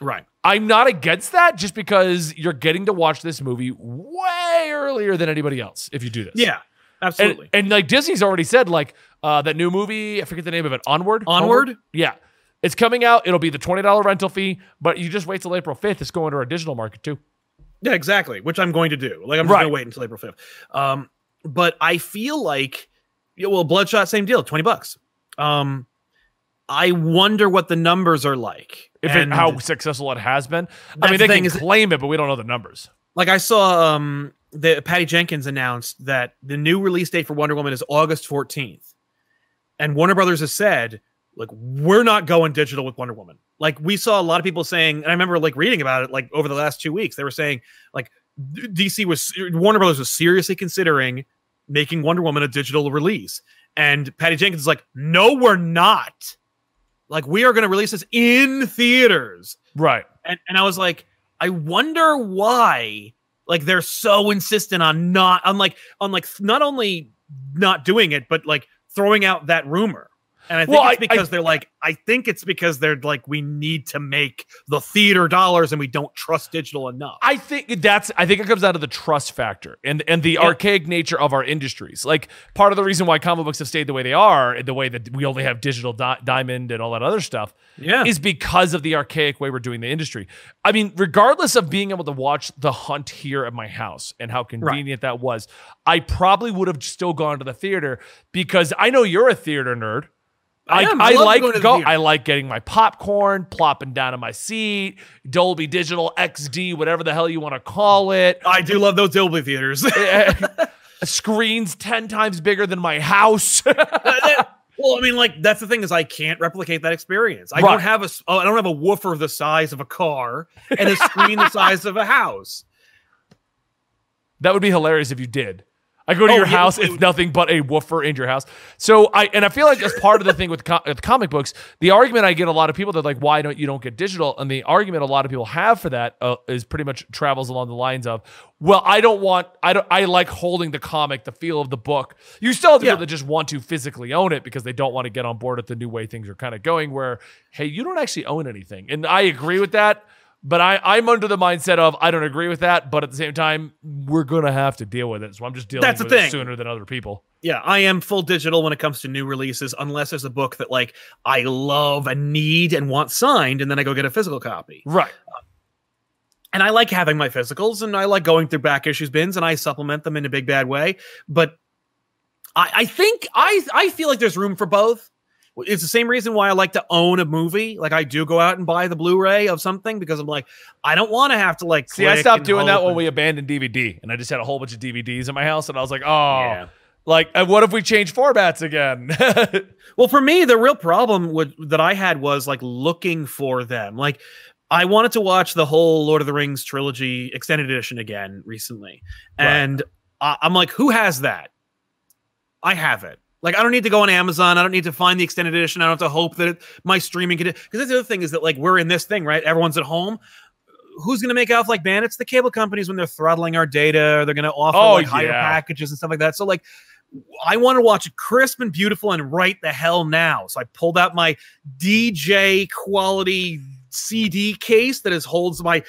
Right. I'm not against that, just because you're getting to watch this movie way earlier than anybody else if you do this. Yeah. Absolutely. and like Disney's already said, like uh, that new movie, I forget the name of it, Onward. Onward? Yeah, it's coming out. It'll be the twenty dollar rental fee, but you just wait till April fifth. It's going to our digital market too. Yeah, exactly. Which I'm going to do. Like I'm just Right. gonna wait until April 5th. Um, but I feel like yeah, well, Bloodshot, same deal, 20 bucks. Um, I wonder what the numbers are like. If And, it, how successful it has been, I mean, the they thing can claim it, but we don't know the numbers. like I saw um the Patty Jenkins announced that the new release date for Wonder Woman is August 14th. And Warner Brothers has said, like, we're not going digital with Wonder Woman. Like we saw a lot of people saying, and I remember like reading about it like over the last two weeks, they were saying like DC was Warner Brothers was seriously considering making Wonder Woman a digital release. And Patty Jenkins is like, no, we're not. Like, we are going to release this in theaters Right. and and I was like, I wonder why like they're so insistent on not on like on like not only not doing it, but like throwing out that rumor. And I think Well, it's I- I- because they're like, I think it's because they're like, we need to make the theater dollars and we don't trust digital enough. I think that's I think it comes down to the trust factor and and the Yeah. archaic nature of our industries. Like part of the reason why comic books have stayed the way they are, and the way that we only have digital di- diamond and all that other stuff, yeah. is because of the archaic way we're doing the industry. I mean, regardless of being able to watch The Hunt here at my house and how convenient that was, I probably would have still gone to the theater because I know you're a theater nerd. I. I I, like to the I like getting my popcorn, plopping down in my seat, Dolby Digital XD, whatever the hell you want to call it. I do love those Dolby theaters. Eh, eh, eh, screens ten times bigger than my house. well, I mean, like that's the thing is I can't replicate that experience. I Right. don't have a oh, I don't have a woofer the size of a car and a screen the size of a house. That would be hilarious if you did. I go to Oh, your yeah, house, it's nothing but a woofer in your house. So I and I feel like as part of the thing with, with comic books. The argument I get a lot of people that like, why don't you don't get digital? And the argument a lot of people have for that uh, is pretty much travels along the lines of, well, I don't want, I don't, I like holding the comic, the feel of the book. You still have Yeah. people that just want to physically own it because they don't want to get on board with the new way things are kind of going. Where hey, you don't actually own anything, and I agree with that. But I, I'm under the mindset of I don't agree with that, but at the same time, we're gonna have to deal with it. So I'm just dealing That's the with it thing. sooner than other people. yeah, I am full digital when it comes to new releases, unless there's a book that like I love and need and want signed, and then I go get a physical copy. Right. Um, and I like having my physicals, and I like going through back issues bins, and I supplement them in a big bad way. But I, I think I I feel like there's room for both. It's the same reason why I like to own a movie. Like I do go out and buy the Blu-ray of something because I'm like, I don't want to have to like. See, I stopped doing that when we abandoned DVD, and I just had a whole bunch of DVDs in my house, and I was like, oh, Yeah. like, what if we change formats again? Well, for me, the real problem with, that I had was like looking for them. Like, I wanted to watch the whole Lord of the Rings trilogy extended edition again recently, Right. and I I'm like, who has that? I have it. Like, I don't need to go on Amazon. I don't need to find the extended edition. I don't have to hope that it, my streaming can. Because that's the other thing is that like we're in this thing, right? Everyone's at home. Who's going to make off like bandits? The cable companies when they're throttling our data, or they're going to offer Oh, like higher packages and stuff like that. So like I want to watch it crisp and beautiful and right the hell now. So I pulled out my DJ quality CD case that is holds my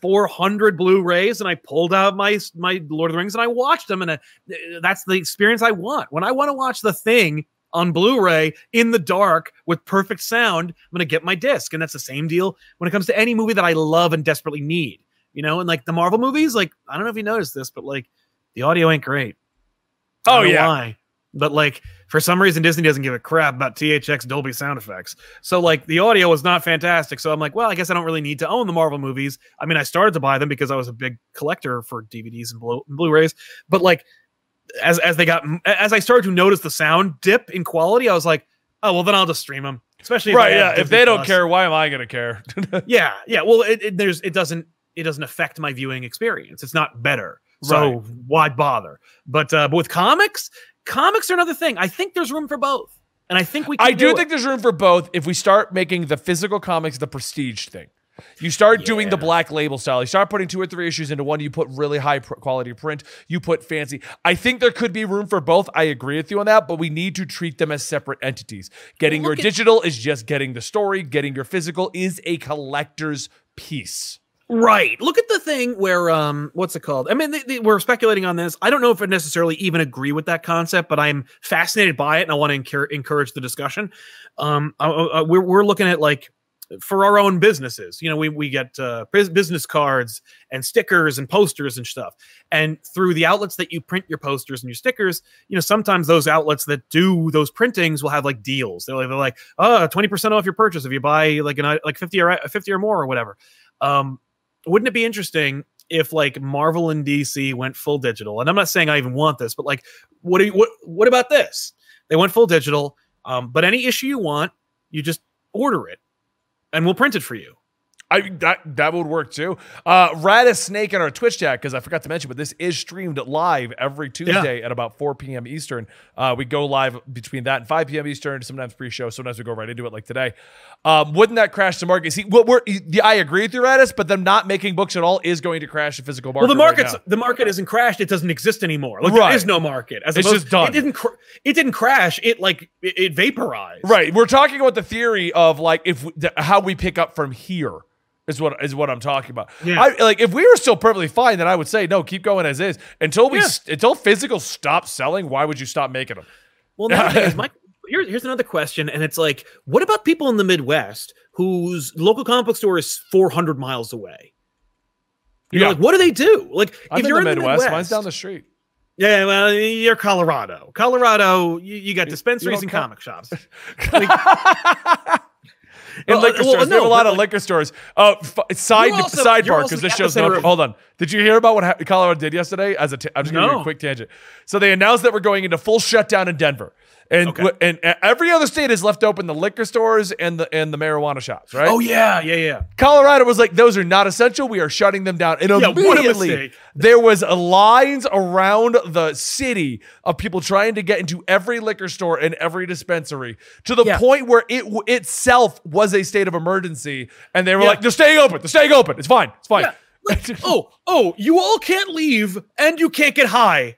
400 Blu-rays, and I pulled out my my Lord of the Rings and I watched them, and uh, that's the experience I want. When I want to watch the thing on Blu-ray in the dark with perfect sound, I'm gonna get my disc, and that's the same deal when it comes to any movie that I love and desperately need. You know, and like the Marvel movies, like I don't know if you noticed this, but like the audio ain't great. I Oh, yeah. why. But like for some reason Disney doesn't give a crap about THX Dolby sound effects. So like the audio was not fantastic. So I'm like, well, I guess I don't really need to own the Marvel movies. I mean, I started to buy them because I was a big collector for DVDs and Blu- Blu-rays, but like as as they got as I started to notice the sound dip in quality, I was like, oh, well then I'll just stream them. Especially if right? have Yeah. If they don't Plus. care, why am I going to care? Yeah, yeah. Well, it, it there's it doesn't it doesn't affect my viewing experience. It's not better. So Right. why bother? But uh, but with comics, comics are another thing. I think there's room for both, and I think we. Can I do it. think there's room for both if we start making the physical comics the prestige thing. You start doing the black label style. You start putting two or three issues into one. You put really high pr- quality print. You put fancy. I think there could be room for both. I agree with you on that, but we need to treat them as separate entities. Getting Well, your digital is just getting the story. Getting your physical is a collector's piece. Right. Look at the thing where um what's it called? I mean, they, they- we're speculating on this. I don't know if I necessarily even agree with that concept, but I'm fascinated by it, and I want to encour- encourage the discussion. Um, uh, uh, we're we're looking at like for our own businesses. You know, we we get uh, business cards and stickers and posters and stuff. And through the outlets that you print your posters and your stickers, you know, sometimes those outlets that do those printings will have like deals. They're like, they're like, oh, 20% off your purchase if you buy like an like 50 or 50 or more or whatever. Um, wouldn't it be interesting if like Marvel and DC went full digital? And I'm not saying I even want this, but like, what do you, what what about this? They went full digital, um, but any issue you want, you just order it, and we'll print it for you. I that that would work too. Uh Rat a snake in our Twitch chat because I forgot to mention, but this is streamed live every Tuesday at about 4 p.m. Eastern. Uh, we go live between that and 5 p.m. Eastern. Sometimes pre-show, sometimes we go right into it, like today. Um, wouldn't that crash the market? See, what we're yeah, I agree with you, Radis, but them not making books at all is going to crash the physical market. Well, the right market's now. the market isn't crashed; it doesn't exist anymore. Like Right. there is no market. As It's opposed- just done. It didn't. Cr- it didn't crash. It like it, it vaporized. Right. We're talking about the theory of like if the, how we pick up from here is what is what I'm talking about. Yeah. I, like if we were still perfectly fine, then I would say no, keep going as is until we Yeah. until physical stops selling. Why would you stop making them? Well, the thing here, here's another question, and it's like, what about people in the Midwest whose local comic book store is 400 miles away? You know, like, what do they do? Like, I'm if you're in the Midwest. Mine's down the street. yeah, well, you're Colorado. Colorado, you, you got dispensaries don't and co- comic shops. In Well, liquor well, stores, we no, have a lot of like- liquor stores. Uh, f- side also- sidebar because this show's not. of- Hold on. Did you hear about what ha- Colorado did yesterday? As a, t- I'm just gonna give you a quick tangent. So they announced that we're going into full shutdown in Denver, and Okay. and every other state has left open the liquor stores and the and the marijuana shops. Right? Oh yeah, yeah, yeah. Colorado was like, those are not essential. We are shutting them down. And Yeah, immediately there was lines around the city of people trying to get into every liquor store and every dispensary to the Yeah. point where it w- itself was a state of emergency. And they were Yeah. like, they're staying open. They're staying open. It's fine. It's fine. Yeah. Oh, oh, you all can't leave, and you can't get high.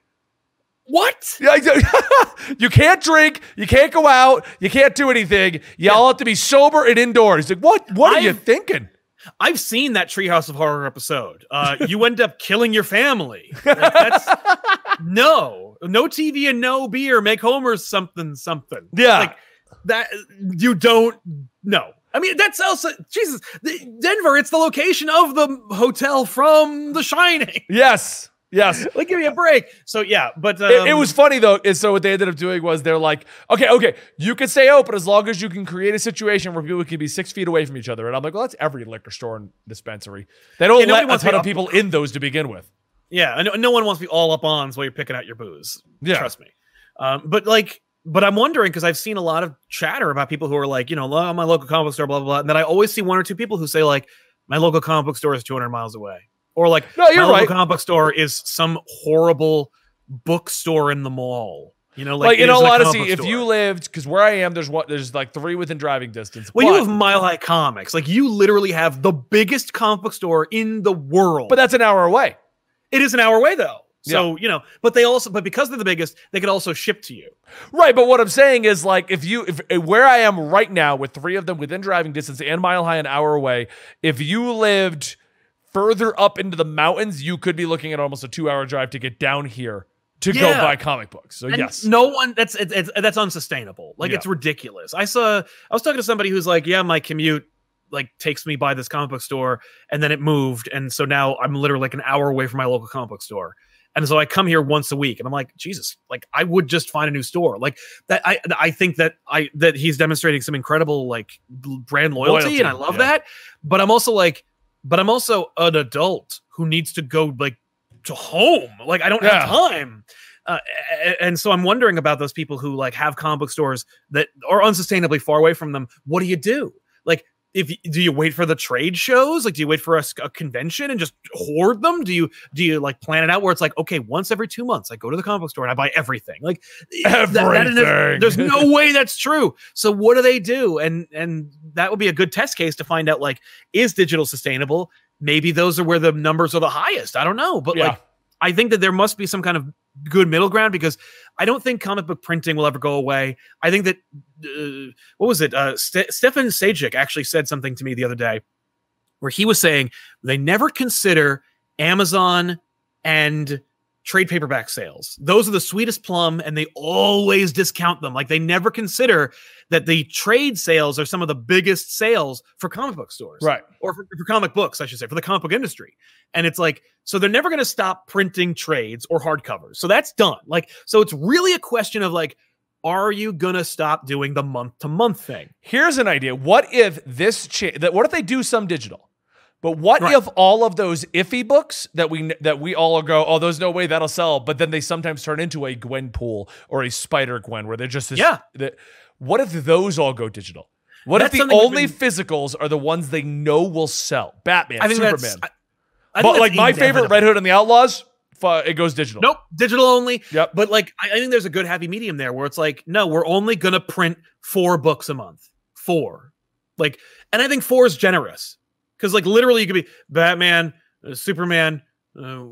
What? You can't drink. You can't go out. You can't do anything. You all have to be sober and indoors. Like, what? What are you I've- thinking? I've seen that Treehouse of Horror episode. Uh, you end up killing your family. Like, that's no, no TV and no beer make Homer something something. Yeah. like that. You don't know. I mean, that's also Jesus. Denver. It's the location of the hotel from The Shining. yes. Yes. like, give me a break. So yeah, but um, It, it was funny though. Is so what they ended up doing was they're like, okay, okay, you can stay open as long as you can create a situation where people can be six feet away from each other. And I'm like, well, that's every liquor store and dispensary. They don't Yeah, let a ton of people in those to begin with. Yeah, and no, no one wants to be all up ons while you're picking out your booze. Yeah. Trust me. Um, but like, but I'm wondering because I've seen a lot of chatter about people who are like, you know, "Oh, my local comic book store, blah blah blah, and then I always see one or two people who say like, my local comic book store is 200 miles away, or like, No, you're local right. comic book store is some horrible bookstore in the mall. You know, Like, like, in all isn't a comic honesty, if you lived, because where I am, there's what there's like three within driving distance. well, you have Mile High Comics, like you literally have the biggest comic book store in the world. but that's an hour away. It is an hour away though. So, you know, but they also but because they're the biggest, they could also ship to you. Right, but what I'm saying is like if you if where I am right now with three of them within driving distance and mile high an hour away, if you lived further up into the mountains, you could be looking at almost a 2-hour drive to get down here to go buy comic books. So And yes. no one that's it's, it's that's unsustainable. Like Yeah. it's ridiculous. I saw I was talking to somebody who's like, "Yeah, my commute like takes me by this comic book store and then it moved and so now I'm literally like an hour away from my local comic book store." And so I come here once a week and I'm like, "Jesus, like I would just find a new store." Like that I I think that I that he's demonstrating some incredible like brand loyalty, Loyalty, and I love yeah. that. But I'm also like but I'm also an adult who needs to go like to home. Like I don't Yeah. have time. Uh, and so I'm wondering about those people who like have comic book stores that are unsustainably far away from them. What do you do? Like, if do you wait for the trade shows? Like, do you wait for a convention and just hoard them? Do you do you like plan it out where it's like, okay, once every two months, I go to the comic book store and I buy everything. Like, eh, that- that- there's no way that's true. So what do they do? And and that would be a good test case to find out like, is digital sustainable? Maybe those are where the numbers are the highest. I don't know, but Yeah. like I think that there must be some kind of good middle ground because I don't think comic book printing will ever go away. I think that uh, what was it? Uh, Ste- Stefan Sejic actually said something to me the other day where he was saying they never consider Amazon and trade paperback sales. Those are the sweetest plum, and they always discount them. Like they never consider that the trade sales are some of the biggest sales for comic book stores Right. or for, for comic books, I should say, for the comic book industry. And it's like, so they're never going to stop printing trades or hardcovers. So that's done. Like, so it's really a question of like, are you going to stop doing the month to month thing? Here's an idea. What if this cha- what if they do some digital? But what Right. if all of those iffy books that we that we all go, oh, there's no way that'll sell, but then they sometimes turn into a Gwenpool or a Spider Gwen, where they're just this, Yeah. that- what if those all go digital? What That's if the only been- physicals are the ones they know will sell? Batman, I think Superman. I, I think but like my favorite. Red Hood and the Outlaws, it goes digital. Nope, digital only. Yep. But like, I, I think there's a good happy medium there where it's like, no, we're only gonna print four books a month. Four, like, and I think four is generous because like literally you could be Batman, uh, Superman. Uh,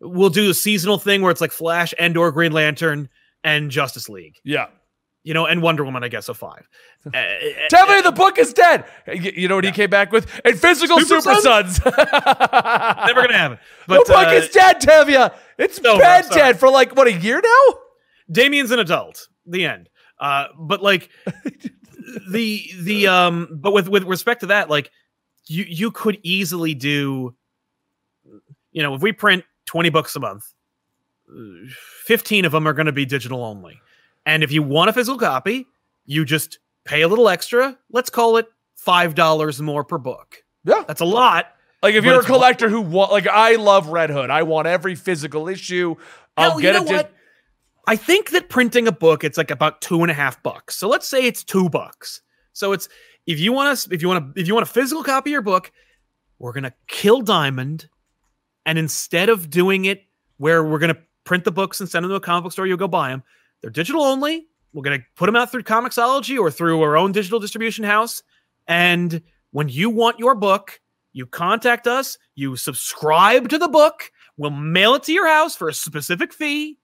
we'll do a seasonal thing where it's like Flash and or Green Lantern and Justice League, Yeah. you know, and Wonder Woman. I guess a five. Uh, Tell me the book is dead. You you know what he came back with? And physical Super Super, Sons. never gonna happen. the But book uh, is dead, Tavia. It's No, been I'm dead for like what a year now. Damian's an adult. The end. Uh, but like the the um, but with with respect to that, like you you could easily do, you know, if we print twenty books a month, uh, fifteen of them are going to be digital only, and if you want a physical copy, you just pay a little extra. Let's call it five dollars more per book. Yeah. That's a lot. Like if you're a collector who want, like I love Red Hood. I want every physical issue. I'll Hell, get you it. know what? I think that printing a book, it's like about two and a half bucks. So let's say it's two bucks. So it's if you want to, if you want to, if you want a physical copy of your book, we're gonna kill Diamond, and instead of doing it where we're gonna print the books and send them to a comic book store, you'll go buy them. They're digital only. We're gonna put them out through Comixology or through our own digital distribution house. And when you want your book, you contact us. You subscribe to the book. We'll mail it to your house for a specific fee,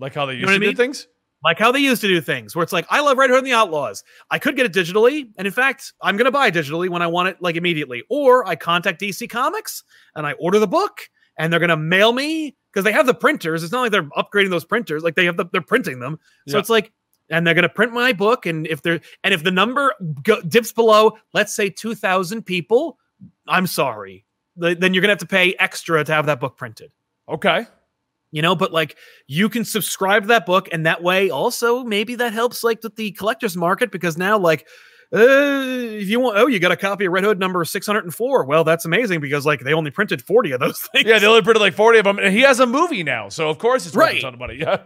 like how they used know what to I do things. Like how they used to do things, where it's like, I love Red Hood and the Outlaws. I could get it digitally. And in fact, I'm going to buy it digitally when I want it, like immediately. Or I contact DC Comics and I order the book and they're gonna mail me because they have the printers. It's not like they're upgrading those printers; like they have the they're printing them. So Yeah. it's like, and they're gonna print my book, and if they're and if the number go, dips below, let's say two thousand people, I'm sorry, Th- then you're gonna have to pay extra to have that book printed Okay. You know but like you can subscribe to that book and that way also maybe that helps like with the collector's market because now like uh, if you want oh you got a copy of red hood number 604 well that's amazing because like they only printed 40 of those things Yeah, they only printed like 40 of them. And he has a movie now. So, of course, it's worth a Right. ton of money. Yeah.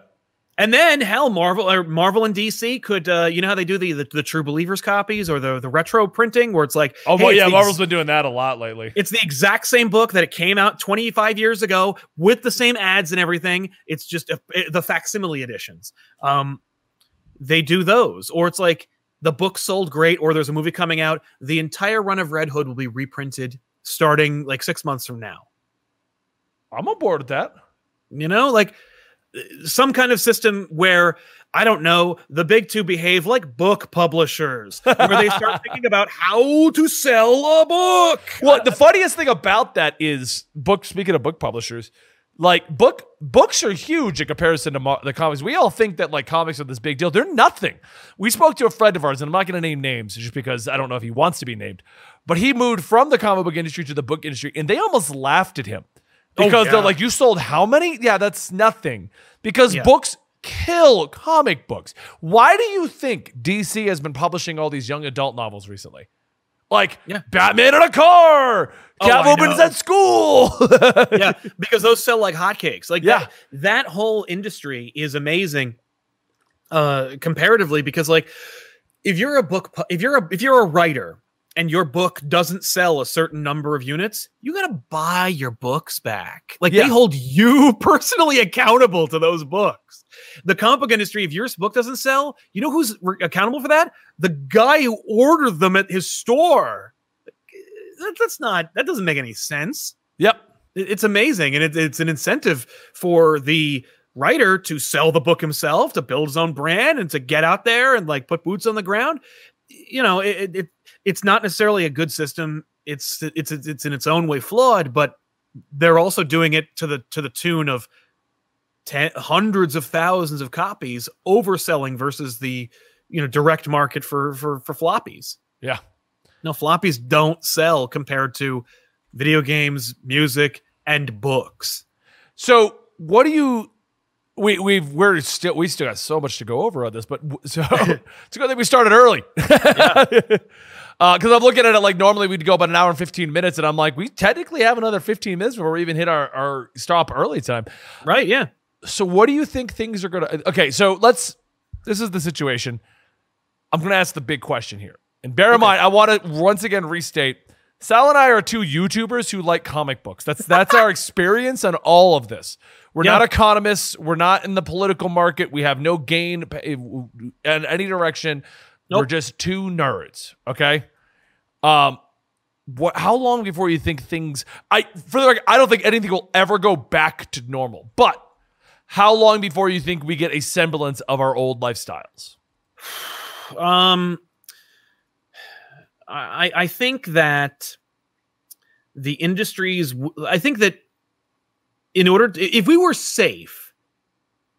And then hell marvel or marvel and dc could uh you know how they do the the, the true believers copies or the the retro printing where it's like Oh, hey, well, yeah, Marvel's been doing that a lot lately. It's the exact same book that it came out 25 years ago with the same ads and everything. It's just a, it- the facsimile editions. Um, they do those, or it's like the book sold great, or there's a movie coming out. The entire run of Red Hood will be reprinted starting like six months from now. I'm on board with that. You know, like some kind of system where I don't know the big two behave like book publishers, where they start thinking about how to sell a book. Well, the funniest thing about that is book. Speaking of book publishers, like book books are huge in comparison to the comics. We all think that like comics are this big deal. They're nothing. We spoke to a friend of ours, and I'm not going to name names just because I don't know if he wants to be named. But he moved from the comic book industry to the book industry, and they almost laughed at him Oh, because yeah. they're like, "You sold how many? Yeah, that's nothing." Because Yeah. books kill comic books. Why do you think DC has been publishing all these young adult novels recently? Like Yeah. Batman in a car, Oh, Catwoman's know. at school. yeah, because those sell like hotcakes. Like Yeah. that, that whole industry is amazing uh comparatively because like if you're a book if you're a if you're a writer and your book doesn't sell a certain number of units, you got to buy your books back. Like Yeah. they hold you personally accountable to those books. The comic book industry, if your book doesn't sell, you know who's re- accountable for that? The guy who ordered them at his store. That- That's not that doesn't make any sense yep. it- it's amazing and it, it's an incentive for the writer to sell the book himself to build his own brand and to get out there and like put boots on the ground you know it, it, it it's not necessarily a good system it's it's it's in its own way flawed but they're also doing it to the to the tune of ten, hundreds of thousands of copies overselling versus the you know direct market for for for floppies Yeah. no, floppies don't sell compared to video games, music, and books. So what do you? We we've we're still we still got so much to go over on this, but so it's a good thing we started early. Uh, because I'm looking at it like normally we'd go about an hour and 15 minutes, and I'm like, we technically have another 15 minutes before we even hit our, our stop early time. Right? Yeah. So what do you think things are gonna? Okay, so let's. This is the situation. I'm gonna ask the big question here, and bear in mind, I want to once again restate. Sal and I are two YouTubers who like comic books. That's that's our experience on all of this. We're Yeah. not economists. We're not in the political market. We have no gain eh, in any direction. We're just two nerds. Okay. Um, what? How long before you think things? I for the record, I don't think anything will ever go back to normal. But how long before you think we get a semblance of our old lifestyles? Um, I I think that the industries. I think that in order, to, if we were safe,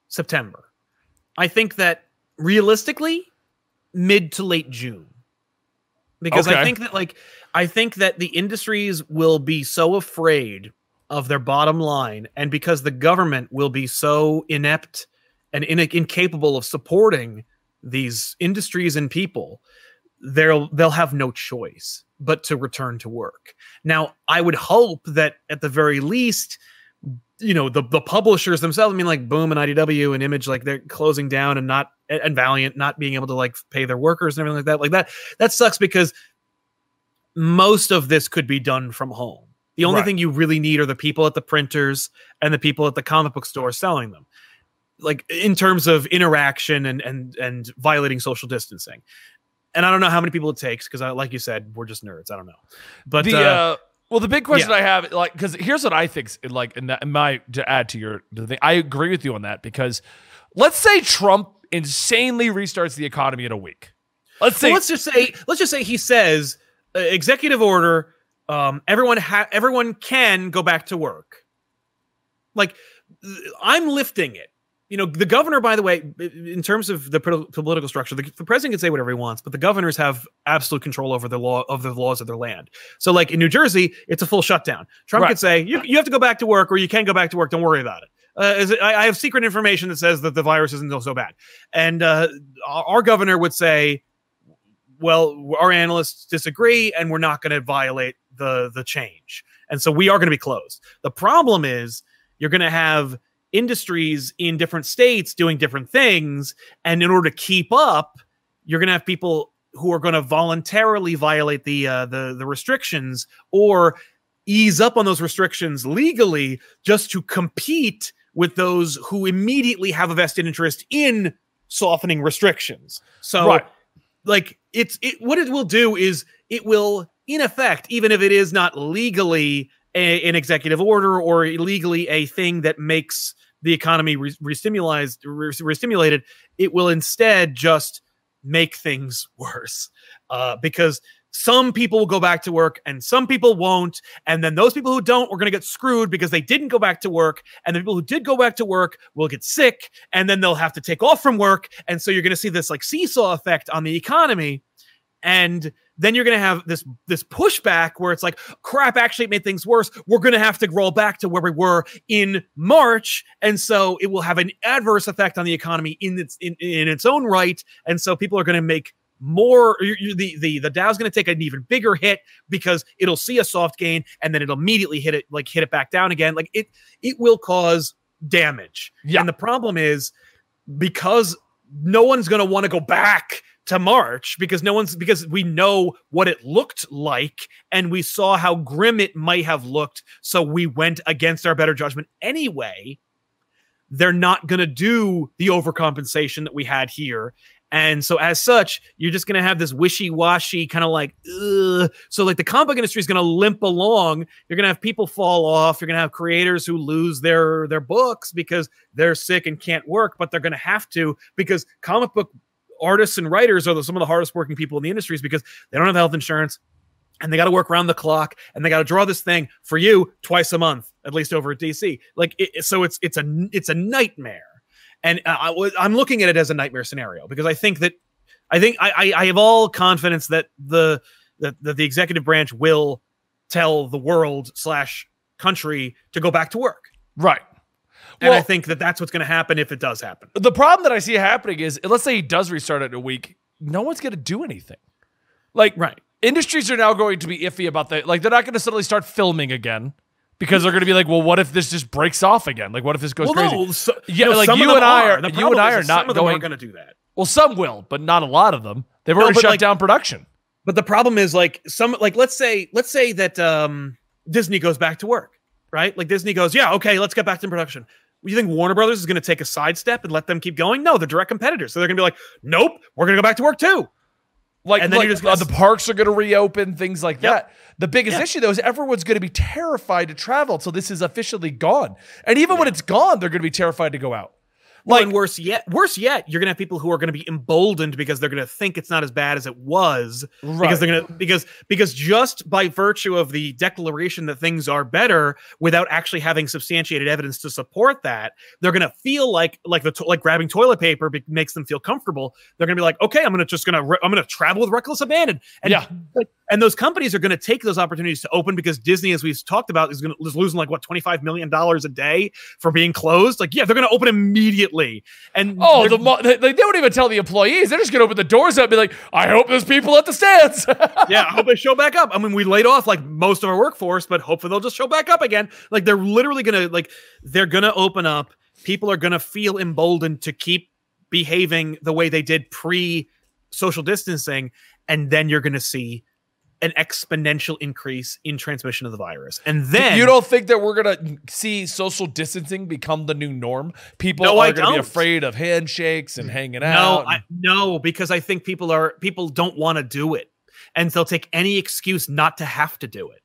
September, I think that realistically, mid to late June, because I think that like I think that the industries will be so afraid of their bottom line, and because the government will be so inept and in- incapable of supporting these industries and people, they'll they'll have no choice but to return to work. Now, I would hope that at the very least, you know, the the publishers themselves, I mean, like Boom and IDW and Image, like they're closing down and not and Valiant not being able to like pay their workers and everything like that. Like that, that sucks because most of this could be done from home. The only Right. thing you really need are the people at the printers and the people at the comic book store selling them. Like in terms of interaction and and and violating social distancing. And I don't know how many people it takes because like you said, we're just nerds. I don't know. But the uh, uh, well, the big question yeah. I have, like, because here's what I think, like, in, that, in my to add to your to thing, I agree with you on that because let's say Trump insanely restarts the economy in a week. Let's say well, let's just say let's just say he says uh, executive order um everyone ha- everyone can go back to work Like I'm lifting it. You know, the governor, by the way, in terms of the political structure, the, the, president can say whatever he wants, but the governors have absolute control over the law of the laws of their land. So, like in New Jersey, it's a full shutdown. Trump right. could say you, you have to go back to work, or you can't go back to work. Don't worry about it. Uh, it, I, I, have secret information that says that the virus isn't so bad, and uh, our governor would say, "Well, our analysts disagree, and we're not going to violate the the change, and so we are going to be closed." The problem is you're going to have industries in different states doing different things. And in order to keep up, you're going to have people who are going to voluntarily violate the uh, the the restrictions or ease up on those restrictions legally just to compete with those who immediately have a vested interest in softening restrictions. So right. like it's it what it will do is it will in effect even if it is not legally a, an executive order or illegally a thing that makes the economy re- restimulated, re- it will instead just make things worse uh, because some people will go back to work and some people won't. And then those people who don't we're going to get screwed because they didn't go back to work. And the people who did go back to work will get sick and then they'll have to take off from work. And so you're going to see this like seesaw effect on the economy. And then you're going to have this this pushback where it's like crap actually it made things worse. We're going to have to roll back to where we were in march. And so it will have an adverse effect on the economy in its in, in its own right. And so people are going to make more the the the Dow's going to take an even bigger hit because it'll see a soft gain and then it'll immediately hit it like hit it back down again. Like it it will cause damage. Yeah. and the problem is because no one's going to want to go back to March because no one's because we know what it looked like and we saw how grim it might have looked. So we went against our better judgment anyway. They're not going to do the overcompensation that we had here. And so, as such, you're just going to have this wishy washy kind of like, Ugh. so like the comic book industry is going to limp along. You're going to have people fall off. You're going to have creators who lose their their books because they're sick and can't work, but they're going to have to because comic book artists and writers are the, some of the hardest working people in the industries because they don't have health insurance and they got to work around the clock and they got to draw this thing for you twice a month at least over at DC. Like it, so it's it's a it's a nightmare. And uh, I, was I'm looking at it as a nightmare scenario because I think that I think I, I have all confidence that the that, that the executive branch will tell the world slash country to go back to work. Right. And well, I think that that's what's going to happen if it does happen. The problem that I see happening is, let's say he does restart it in a week, no one's going to do anything. Like, right. Industries are now going to be iffy about that. Like, they're not going to suddenly start filming again because they're going to be like, well, what if this just breaks off again? Like, what if this goes well, crazy? No, so, yeah, no, like you and I are, are you and I are not going to do that. Well, some will, but not a lot of them. They've already no, shut like, down production. But the problem is, like, some like let's say let's say that um Disney goes back to work, right? Like Disney goes, yeah, okay, let's get back to production. You think Warner Brothers is going to take a sidestep and let them keep going? No, they're direct competitors. So they're going to be like, nope, we're going to go back to work too. Like, and then like, you're just uh, the parks are going to reopen, things like yep. that. The biggest issue though is everyone's going to be terrified to travel until this is officially gone. And even yeah. when it's gone, they're going to be terrified to go out. Like well, worse yet, worse yet, you're gonna have people who are gonna be emboldened because they're gonna think it's not as bad as it was. Right. Because they're gonna because because just by virtue of the declaration that things are better without actually having substantiated evidence to support that, they're gonna feel like like the like grabbing toilet paper be- makes them feel comfortable. They're gonna be like, okay, I'm gonna just gonna I'm gonna travel with reckless abandon. And yeah. And those companies are gonna take those opportunities to open because Disney, as we've talked about, is gonna is losing like what 25 million dollars a day for being closed. Like, yeah, they're gonna open immediately. And oh, the mo- they, they don't even tell the employees. They're just gonna open the doors up and be like, "I hope there's people at the stands." yeah, I hope they show back up. I mean, we laid off like most of our workforce, but hopefully they'll just show back up again. Like they're literally gonna like they're gonna open up. People are gonna feel emboldened to keep behaving the way they did pre social distancing, and then you're gonna see an exponential increase in transmission of the virus. And then you don't think that we're gonna see social distancing become the new norm? People no, are gonna be afraid of handshakes and mm. hanging out. No, I, no, because I think people are people don't want to do it, and they'll take any excuse not to have to do it.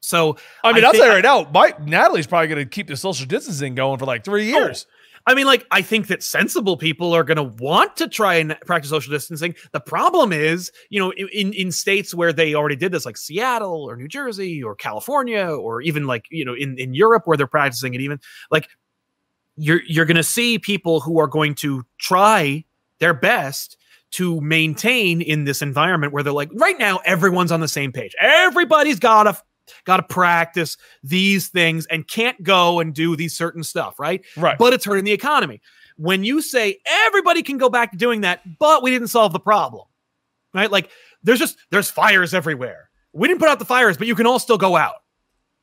So I mean, I will say right now, my Natalie's probably gonna keep the social distancing going for like three oh, years. I mean, like, I think that sensible people are going to want to try and practice social distancing. The problem is, you know, in, in states where they already did this, like Seattle or New Jersey or California, or even like, you know, in, in Europe where they're practicing it, even like you're, you're going to see people who are going to try their best to maintain in this environment where they're like, right now, everyone's on the same page. Everybody's got to got to practice these things and can't go and do these certain stuff, right? Right. But it's hurting the economy. When you say everybody can go back to doing that, but we didn't solve the problem, right? Like there's just there's fires everywhere. We didn't put out the fires, but you can all still go out.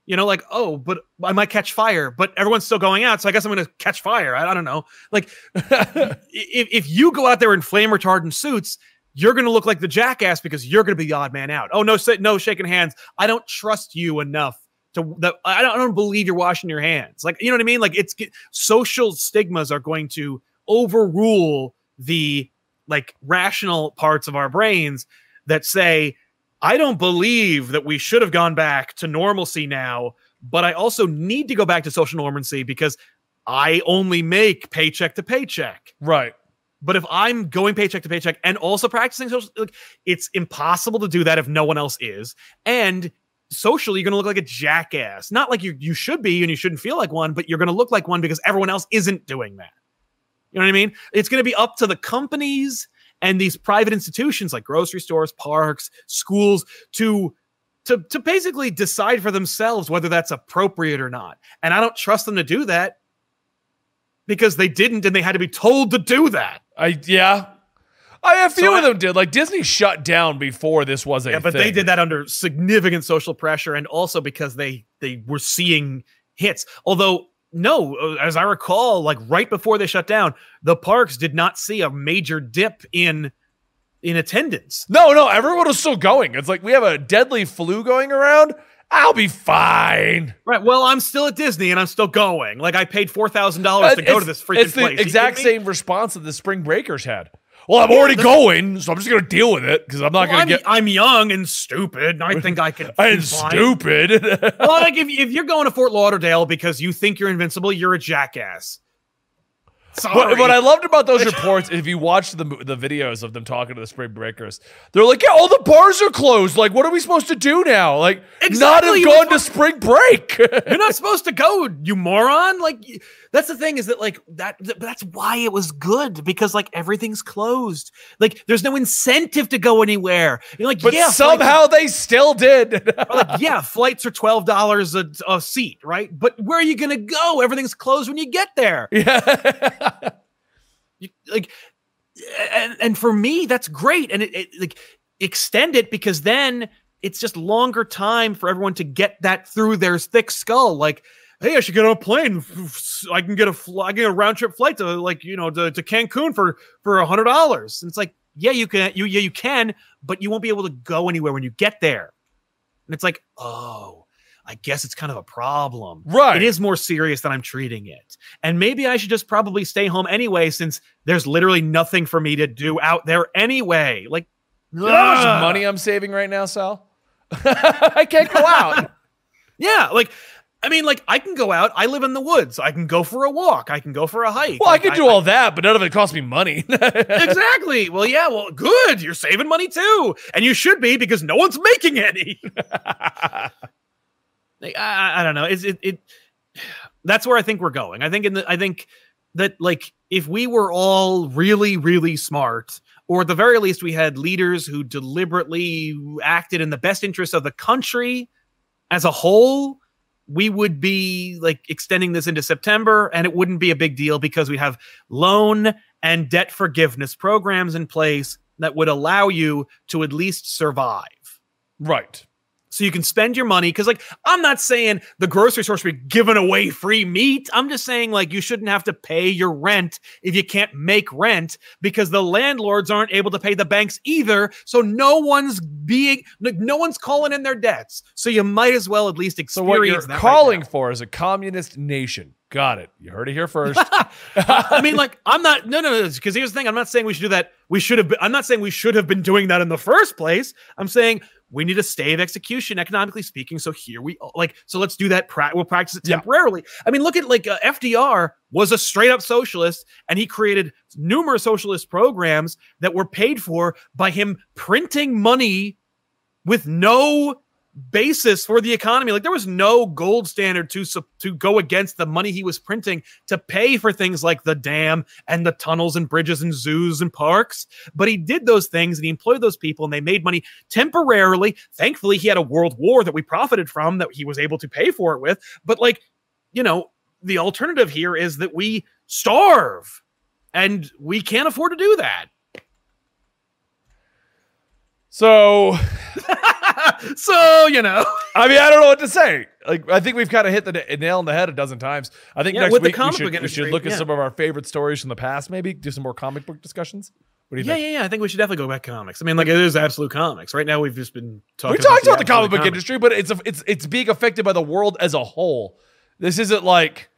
You know, like oh, but I might catch fire, but everyone's still going out, so I guess I'm going to catch fire. I, I don't know. Like if if you go out there in flame retardant suits, you're going to look like the jackass because you're going to be the odd man out. Oh no, no shaking hands. I don't trust you enough to that. I don't, I don't believe you're washing your hands. Like you know what I mean? Like it's social stigmas are going to overrule the like rational parts of our brains that say I don't believe that we should have gone back to normalcy now, but I also need to go back to social normalcy because I only make paycheck to paycheck. Right. But if I'm going paycheck to paycheck and also practicing social, like, it's impossible to do that if no one else is. And socially, you're going to look like a jackass. Not like you you should be and you shouldn't feel like one, but you're going to look like one because everyone else isn't doing that. You know what I mean? It's going to be up to the companies and these private institutions like grocery stores, parks, schools to to to basically decide for themselves whether that's appropriate or not. And I don't trust them to do that because they didn't and they had to be told to do that. I yeah. I a few so of I, them did. Like Disney shut down before this was a Yeah, but thing. they did that under significant social pressure and also because they they were seeing hits. Although no, uh, as I recall, like right before they shut down, the parks did not see a major dip in in attendance. No, no, everyone was still going. It's like we have a deadly flu going around. I'll be fine. Right. Well, I'm still at Disney and I'm still going. Like I paid four thousand dollars to go to this freaking it's the place. Exact same response that the Spring Breakers had. Well, I'm yeah, already going, so I'm just gonna deal with it because I'm not well, gonna I'm, get. I'm young and stupid. And I think I can. I'm stupid. well, like if, if you're going to Fort Lauderdale because you think you're invincible, you're a jackass. What, what, I loved about those reports, if you watch the the videos of them talking to the spring breakers, they're like, "Yeah, all the bars are closed. Like, what are we supposed to do now? Like, exactly. not have gone to spring break. You're not supposed to go, you moron. Like, that's the thing is that like that that's why it was good because like everything's closed. Like, there's no incentive to go anywhere. You're like, but yeah, somehow they still did. like, yeah, flights are twelve dollars a seat, right? But where are you gonna go? Everything's closed when you get there. Yeah. you, like, and, and for me, that's great. And it, it like extend it because then it's just longer time for everyone to get that through their thick skull. Like, hey, I should get on a plane. I can get a fl- I can get a round trip flight to like you know to, to Cancun for for a hundred dollars. And it's like, yeah, you can, you yeah you can, but you won't be able to go anywhere when you get there. And it's like, oh, I guess it's kind of a problem. Right. It is more serious than I'm treating it. And maybe I should just probably stay home anyway, since there's literally nothing for me to do out there anyway. Like, you know how much money I'm saving right now, Sal? I can't go out. yeah. Like, I mean, like, I can go out. I live in the woods. I can go for a walk. I can go for a hike. Well, like, I can do I, all I, that, but none of it costs me money. exactly. Well, yeah. Well, good. You're saving money too. And you should be because no one's making any. Like, I, I don't know. It's it, it that's where I think we're going. I think in the I think that like if we were all really really smart or at the very least we had leaders who deliberately acted in the best interest of the country as a whole we would be like extending this into September and it wouldn't be a big deal because we have loan and debt forgiveness programs in place that would allow you to at least survive. Right so you can spend your money because like i'm not saying the grocery store should be giving away free meat i'm just saying like you shouldn't have to pay your rent if you can't make rent because the landlords aren't able to pay the banks either so no one's being like no one's calling in their debts so you might as well at least experience so what you're calling right for is a communist nation Got it. You heard it here first. I mean, like, I'm not. No, no, no. Because here's the thing. I'm not saying we should do that. We should have. Been, I'm not saying we should have been doing that in the first place. I'm saying we need a stay of execution, economically speaking. So here we like, so let's do that. Pra- we'll practice it Yeah. temporarily. I mean, look at like uh, FDR was a straight up socialist, and he created numerous socialist programs that were paid for by him printing money with no basis for the economy. Like there was no gold standard to to go against the money he was printing to pay for things like the dam and the tunnels and bridges and zoos and parks. But he did those things and he employed those people and they made money temporarily. Thankfully, he had a world war that we profited from that he was able to pay for it with. But like, you know, the alternative here is that we starve and we can't afford to do that. So, so, you know, I mean, I don't know what to say. Like, I think we've kind of hit the nail on the head a dozen times. I think Yeah, next the week we should, we should look at yeah. some of our favorite stories from the past. Maybe do some more comic book discussions. What do you yeah, think? yeah, yeah. Yeah. I think we should definitely go back to comics. I mean, like it is absolute comics. Right now, we've just been talking. we talked about the absolute comic book comics. industry, but it's a, it's it's being affected by the world as a whole. This isn't like,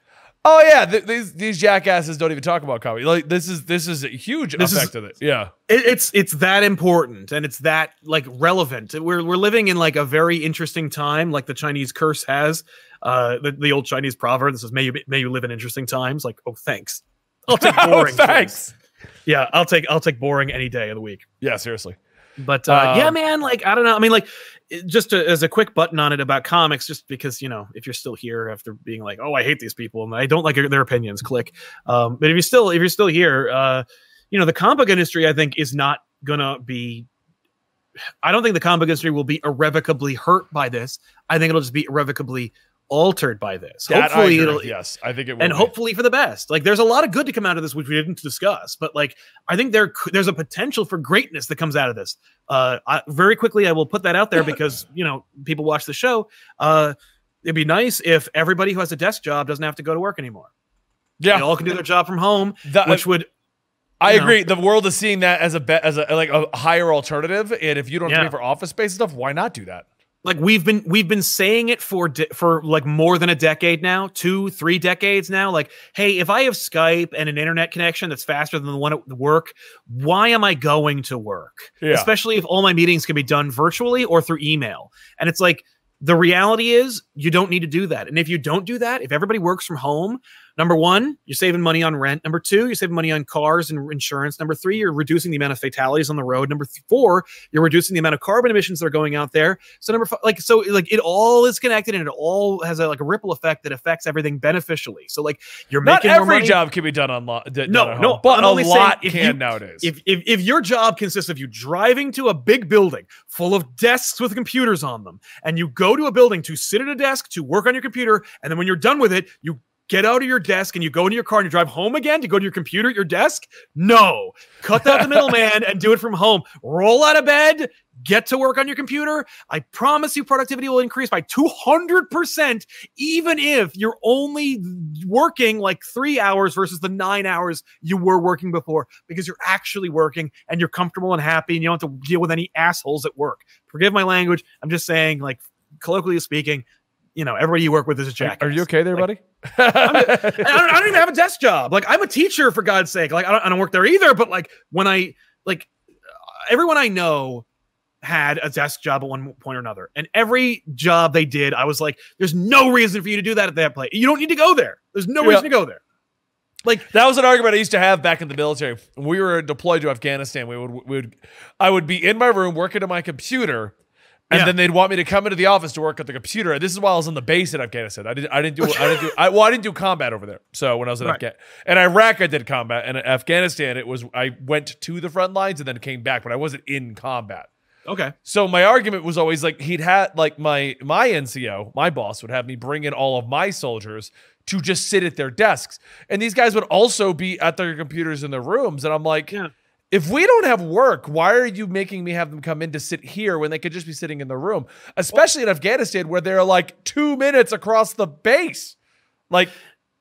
oh yeah, th- these these jackasses don't even talk about comedy. Like this is this is a huge This is- effect of it. Yeah, It, it's it's that important and it's that like relevant. We're we're living in like a very interesting time, like the Chinese curse has. Uh, the, the old Chinese proverb that says, "May you may you live in interesting times." Like, oh, thanks. I'll take boring. Oh, thanks. please. Yeah, I'll take I'll take boring any day of the week. Yeah, seriously. But uh, yeah, Um, man, like I don't know. I mean, like just to, as a quick button on it about comics, just because you know, if you're still here after being like, oh, I hate these people and I don't like their opinions, click. Um, but if you're still if you're still here, uh, you know, the comic book industry, I think, is not gonna be. I don't think the comic book industry will be irrevocably hurt by this. I think it'll just be irrevocably altered by this. That hopefully, it'll yes, I think it will. and be. hopefully for the best. Like there's a lot of good to come out of this, which we didn't discuss, but like I think there there's a potential for greatness that comes out of this. Uh, I, very quickly, I will put that out there because you know people watch the show. Uh, it'd be nice if everybody who has a desk job doesn't have to go to work anymore. They yeah, all can do their job from home, which would I you know. agree. The world is seeing that as a be- as a like a higher alternative, and if you don't have Yeah. pay for office space and stuff, why not do that? Like we've been we've been saying it for de- for like more than a decade now two three decades now. Like hey if i have skype and an internet connection that's faster than the one at work why am i going to work? Yeah. especially if all my meetings can be done virtually or through email. And it's like the reality is you don't need to do that. And if you don't do that if everybody works from home number one you're saving money on rent number two you're saving money on cars and insurance number three you're reducing the amount of fatalities on the road number th- four you're reducing the amount of carbon emissions that are going out there so number five, like so, like it all is connected and it all has a like a ripple effect that affects everything beneficially. So like you're Not making more every job can be done on online. No, no, but I'm a lot can you- nowadays. If, if if your job consists of you driving to a big building full of desks with computers on them, and you go to a building to sit at a desk to work on your computer, and then when you're done with it, you get out of your desk and you go into your car and you drive home again to go to your computer at your desk. No, cut out the middleman and do it from home. Roll out of bed, get to work on your computer. I promise you, productivity will increase by 200%, even if you're only working like three hours versus the nine hours you were working before, because you're actually working and you're comfortable and happy and you don't have to deal with any assholes at work. Forgive my language. I'm just saying, like, colloquially speaking, you know, everybody you work with is a jackass. Are you okay there, Like, buddy? I don't, I don't even have a desk job. Like I'm a teacher for God's sake. Like I don't, I don't work there either. But like when I like everyone I know had a desk job at one point or another, and every job they did, I was like, "There's no reason for you to do that at that place. You don't need to go there. There's no Yeah. reason to go there." Like That was an argument I used to have back in the military. When we were deployed to Afghanistan, we would, we would I would be in my room working on my computer, and Yeah. then they'd want me to come into the office to work at the computer. This is while I was on the base in Afghanistan. I didn't I didn't do I didn't do I, well I didn't do combat over there. So when I was in Right. Afghan in Iraq I did combat, and in Afghanistan it was I went to the front lines and then came back, but I wasn't in combat. okay, So my argument was always like he'd had like my my NCO, my boss would have me bring in all of my soldiers to just sit at their desks. And these guys would also be at their computers in their rooms and I'm like Yeah. If we don't have work, why are you making me have them come in to sit here when they could just be sitting in the room? Especially in Afghanistan where they're like 2 minutes across the base. Like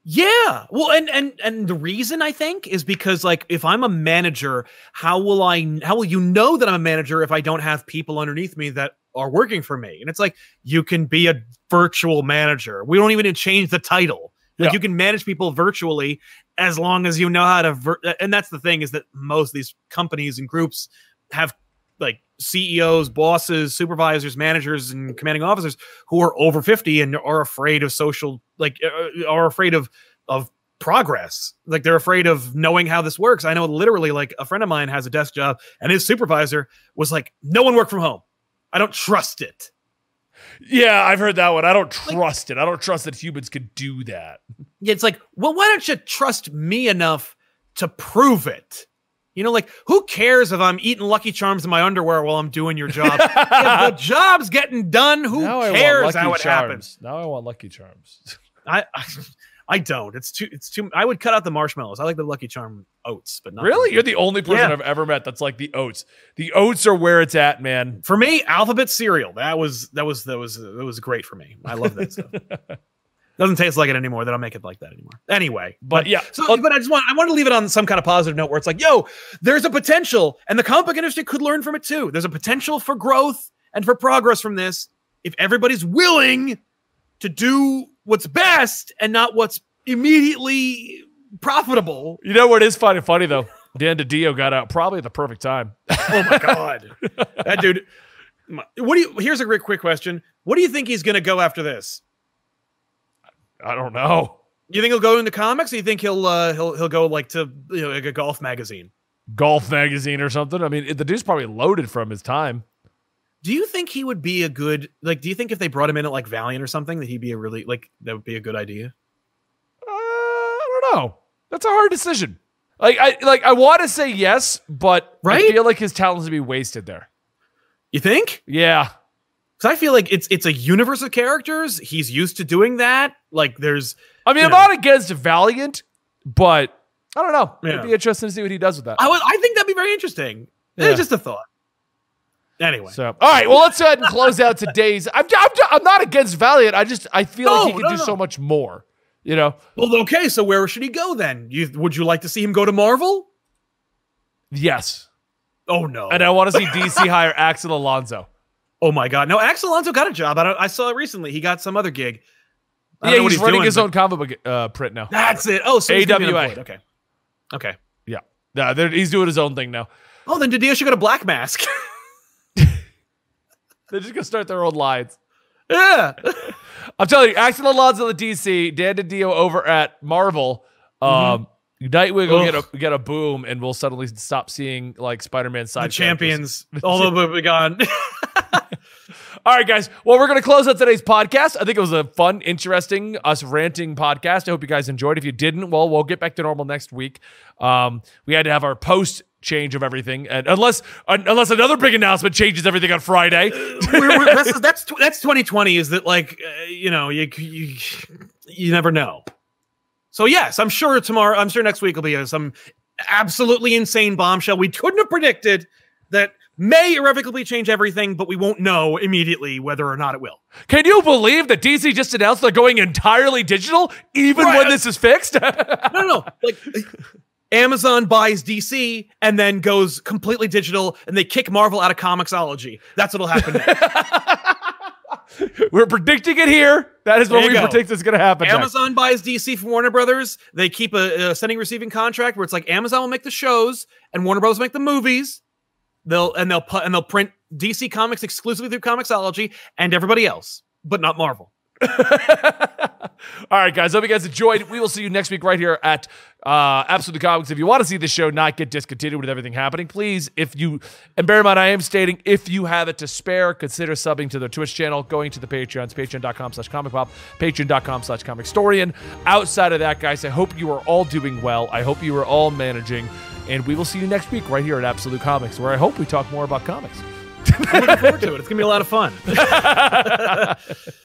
Yeah. Well, and and and the reason I think is because like if I'm a manager, how will I how will you know that I'm a manager if I don't have people underneath me that are working for me? And it's like you can be a virtual manager. We don't even change the title. Like Yeah. you can manage people virtually as long as you know how to vir- and that's the thing is that most these companies and groups have like CEOs, bosses, supervisors, managers, and commanding officers who are over 50 and are afraid of social, like, uh, are afraid of, of progress. Like, they're afraid of knowing how this works. I know literally, like, a friend of mine has a desk job and his supervisor was like, no one work from home. I don't trust it. Yeah, I've heard that one. I don't trust it. I don't trust that humans could do that. Yeah, it's like, well, why don't you trust me enough to prove it? You know, like who cares if I'm eating Lucky Charms in my underwear while I'm doing your job? if the job's getting done, who Now cares how it Charms. happens? Now I want Lucky Charms. I, I I don't. It's too it's too I would cut out the marshmallows. I like the Lucky Charm oats, but not really? You're the only person Yeah. I've ever met that's like the oats. The oats are where it's at, man. for me, alphabet cereal. That was that was that was that was great for me. I love that stuff. Doesn't taste like it anymore. They don't make it like that anymore. Anyway, But yeah, So, but I just want I want to leave it on some kind of positive note where it's like, yo, there's a potential, and the comic book industry could learn from it too. There's a potential for growth and for progress from this if everybody's willing to do what's best and not what's immediately profitable. you know what is funny? Funny though. Dan DiDio got out probably at the perfect time. Oh my god, that dude. What do you? Here's a great quick question. What do you think he's gonna go after this? I don't know. You think he'll go into comics? Or you think he'll uh, he'll he'll go like to you know like a golf magazine? Golf magazine or something. I mean, the dude's probably loaded from his time. Do you think he would be a good like? Do you think if they brought him in at like Valiant or something, that he'd be a really like that would be a good idea? Uh, I don't know. That's a hard decision. Like I like I want to say yes, but I feel like his talents would be wasted there. You think? Yeah. Because I feel like it's it's a universe of characters. He's used to doing that. Like there's I mean, I'm know. not against Valiant, but I don't know. Yeah. It'd be interesting to see what he does with that. I would I think that'd be very interesting. Yeah. It's just a thought. Anyway, So, all right. Well, let's go ahead and close out today's. I'm, I'm, I'm not against Valiant. I just I feel like he No, could no, do no. so much more. You know? well, okay. So where should he go then? You would you like to see him go to Marvel? Yes. Oh no! And I want to see DC hire Axel Alonso. oh my God! No, Axel Alonso got a job. I, don't, I saw it recently. He got some other gig. I Yeah, what he's, running doing, his but- own comic book uh, print now. That's it. Oh, so he's AWA. Okay. Okay. Yeah, they're- He's doing his own thing now. Oh, then DiDio should go to Black Mask. They're just gonna start their own lines. yeah. I'm telling you, Axel Alonso the DC, Dan DiDio over at Marvel. Um, Nightwing will get a get a boom, and we'll suddenly stop seeing like Spider-Man side the champions, all will be gone. All right, guys. Well, we're going to close out today's podcast. I think it was a fun, interesting, us ranting podcast. I hope you guys enjoyed. If you didn't, well, we'll get back to normal next week. Um, we had to have our post change of everything, and unless un- unless another big announcement changes everything on Friday. We're- we're- that's that's that's 2020. Is that like uh, you know you, you you never know. So yes, I'm sure tomorrow. I'm sure next week will be uh, some absolutely insane bombshell we couldn't have predicted that may irrevocably change everything, but we won't know immediately whether or not it will. Can you believe that DC just announced they're going entirely digital, even Right. when this is fixed? No, no, no. Like Amazon buys DC and then goes completely digital, and they kick Marvel out of Comixology. That's what'll happen. We're predicting it here. That is what we go. predict is going to happen. next. Amazon buys DC from Warner Brothers. They keep a, a sending receiving contract where it's like Amazon will make the shows and Warner Bros will make the movies. They'll and they'll put and they'll print DC comics exclusively through Comixology and everybody else, but not Marvel. All right, guys. Hope you guys enjoyed. We will see you next week right here at uh, Absolute Comics. If you want to see the show not get discontinued with everything happening, please, if you, and bear in mind, I am stating, if you have it to spare, consider subbing to the Twitch channel, going to the Patreons, patreon.com slash comic pop, patreon.com slash comic historian. Outside of that, guys, I hope you are all doing well. I hope you are all managing. And we will see you next week right here at Absolute Comics, where I hope we talk more about comics. I'm looking forward to it. It's gonna be a lot of fun.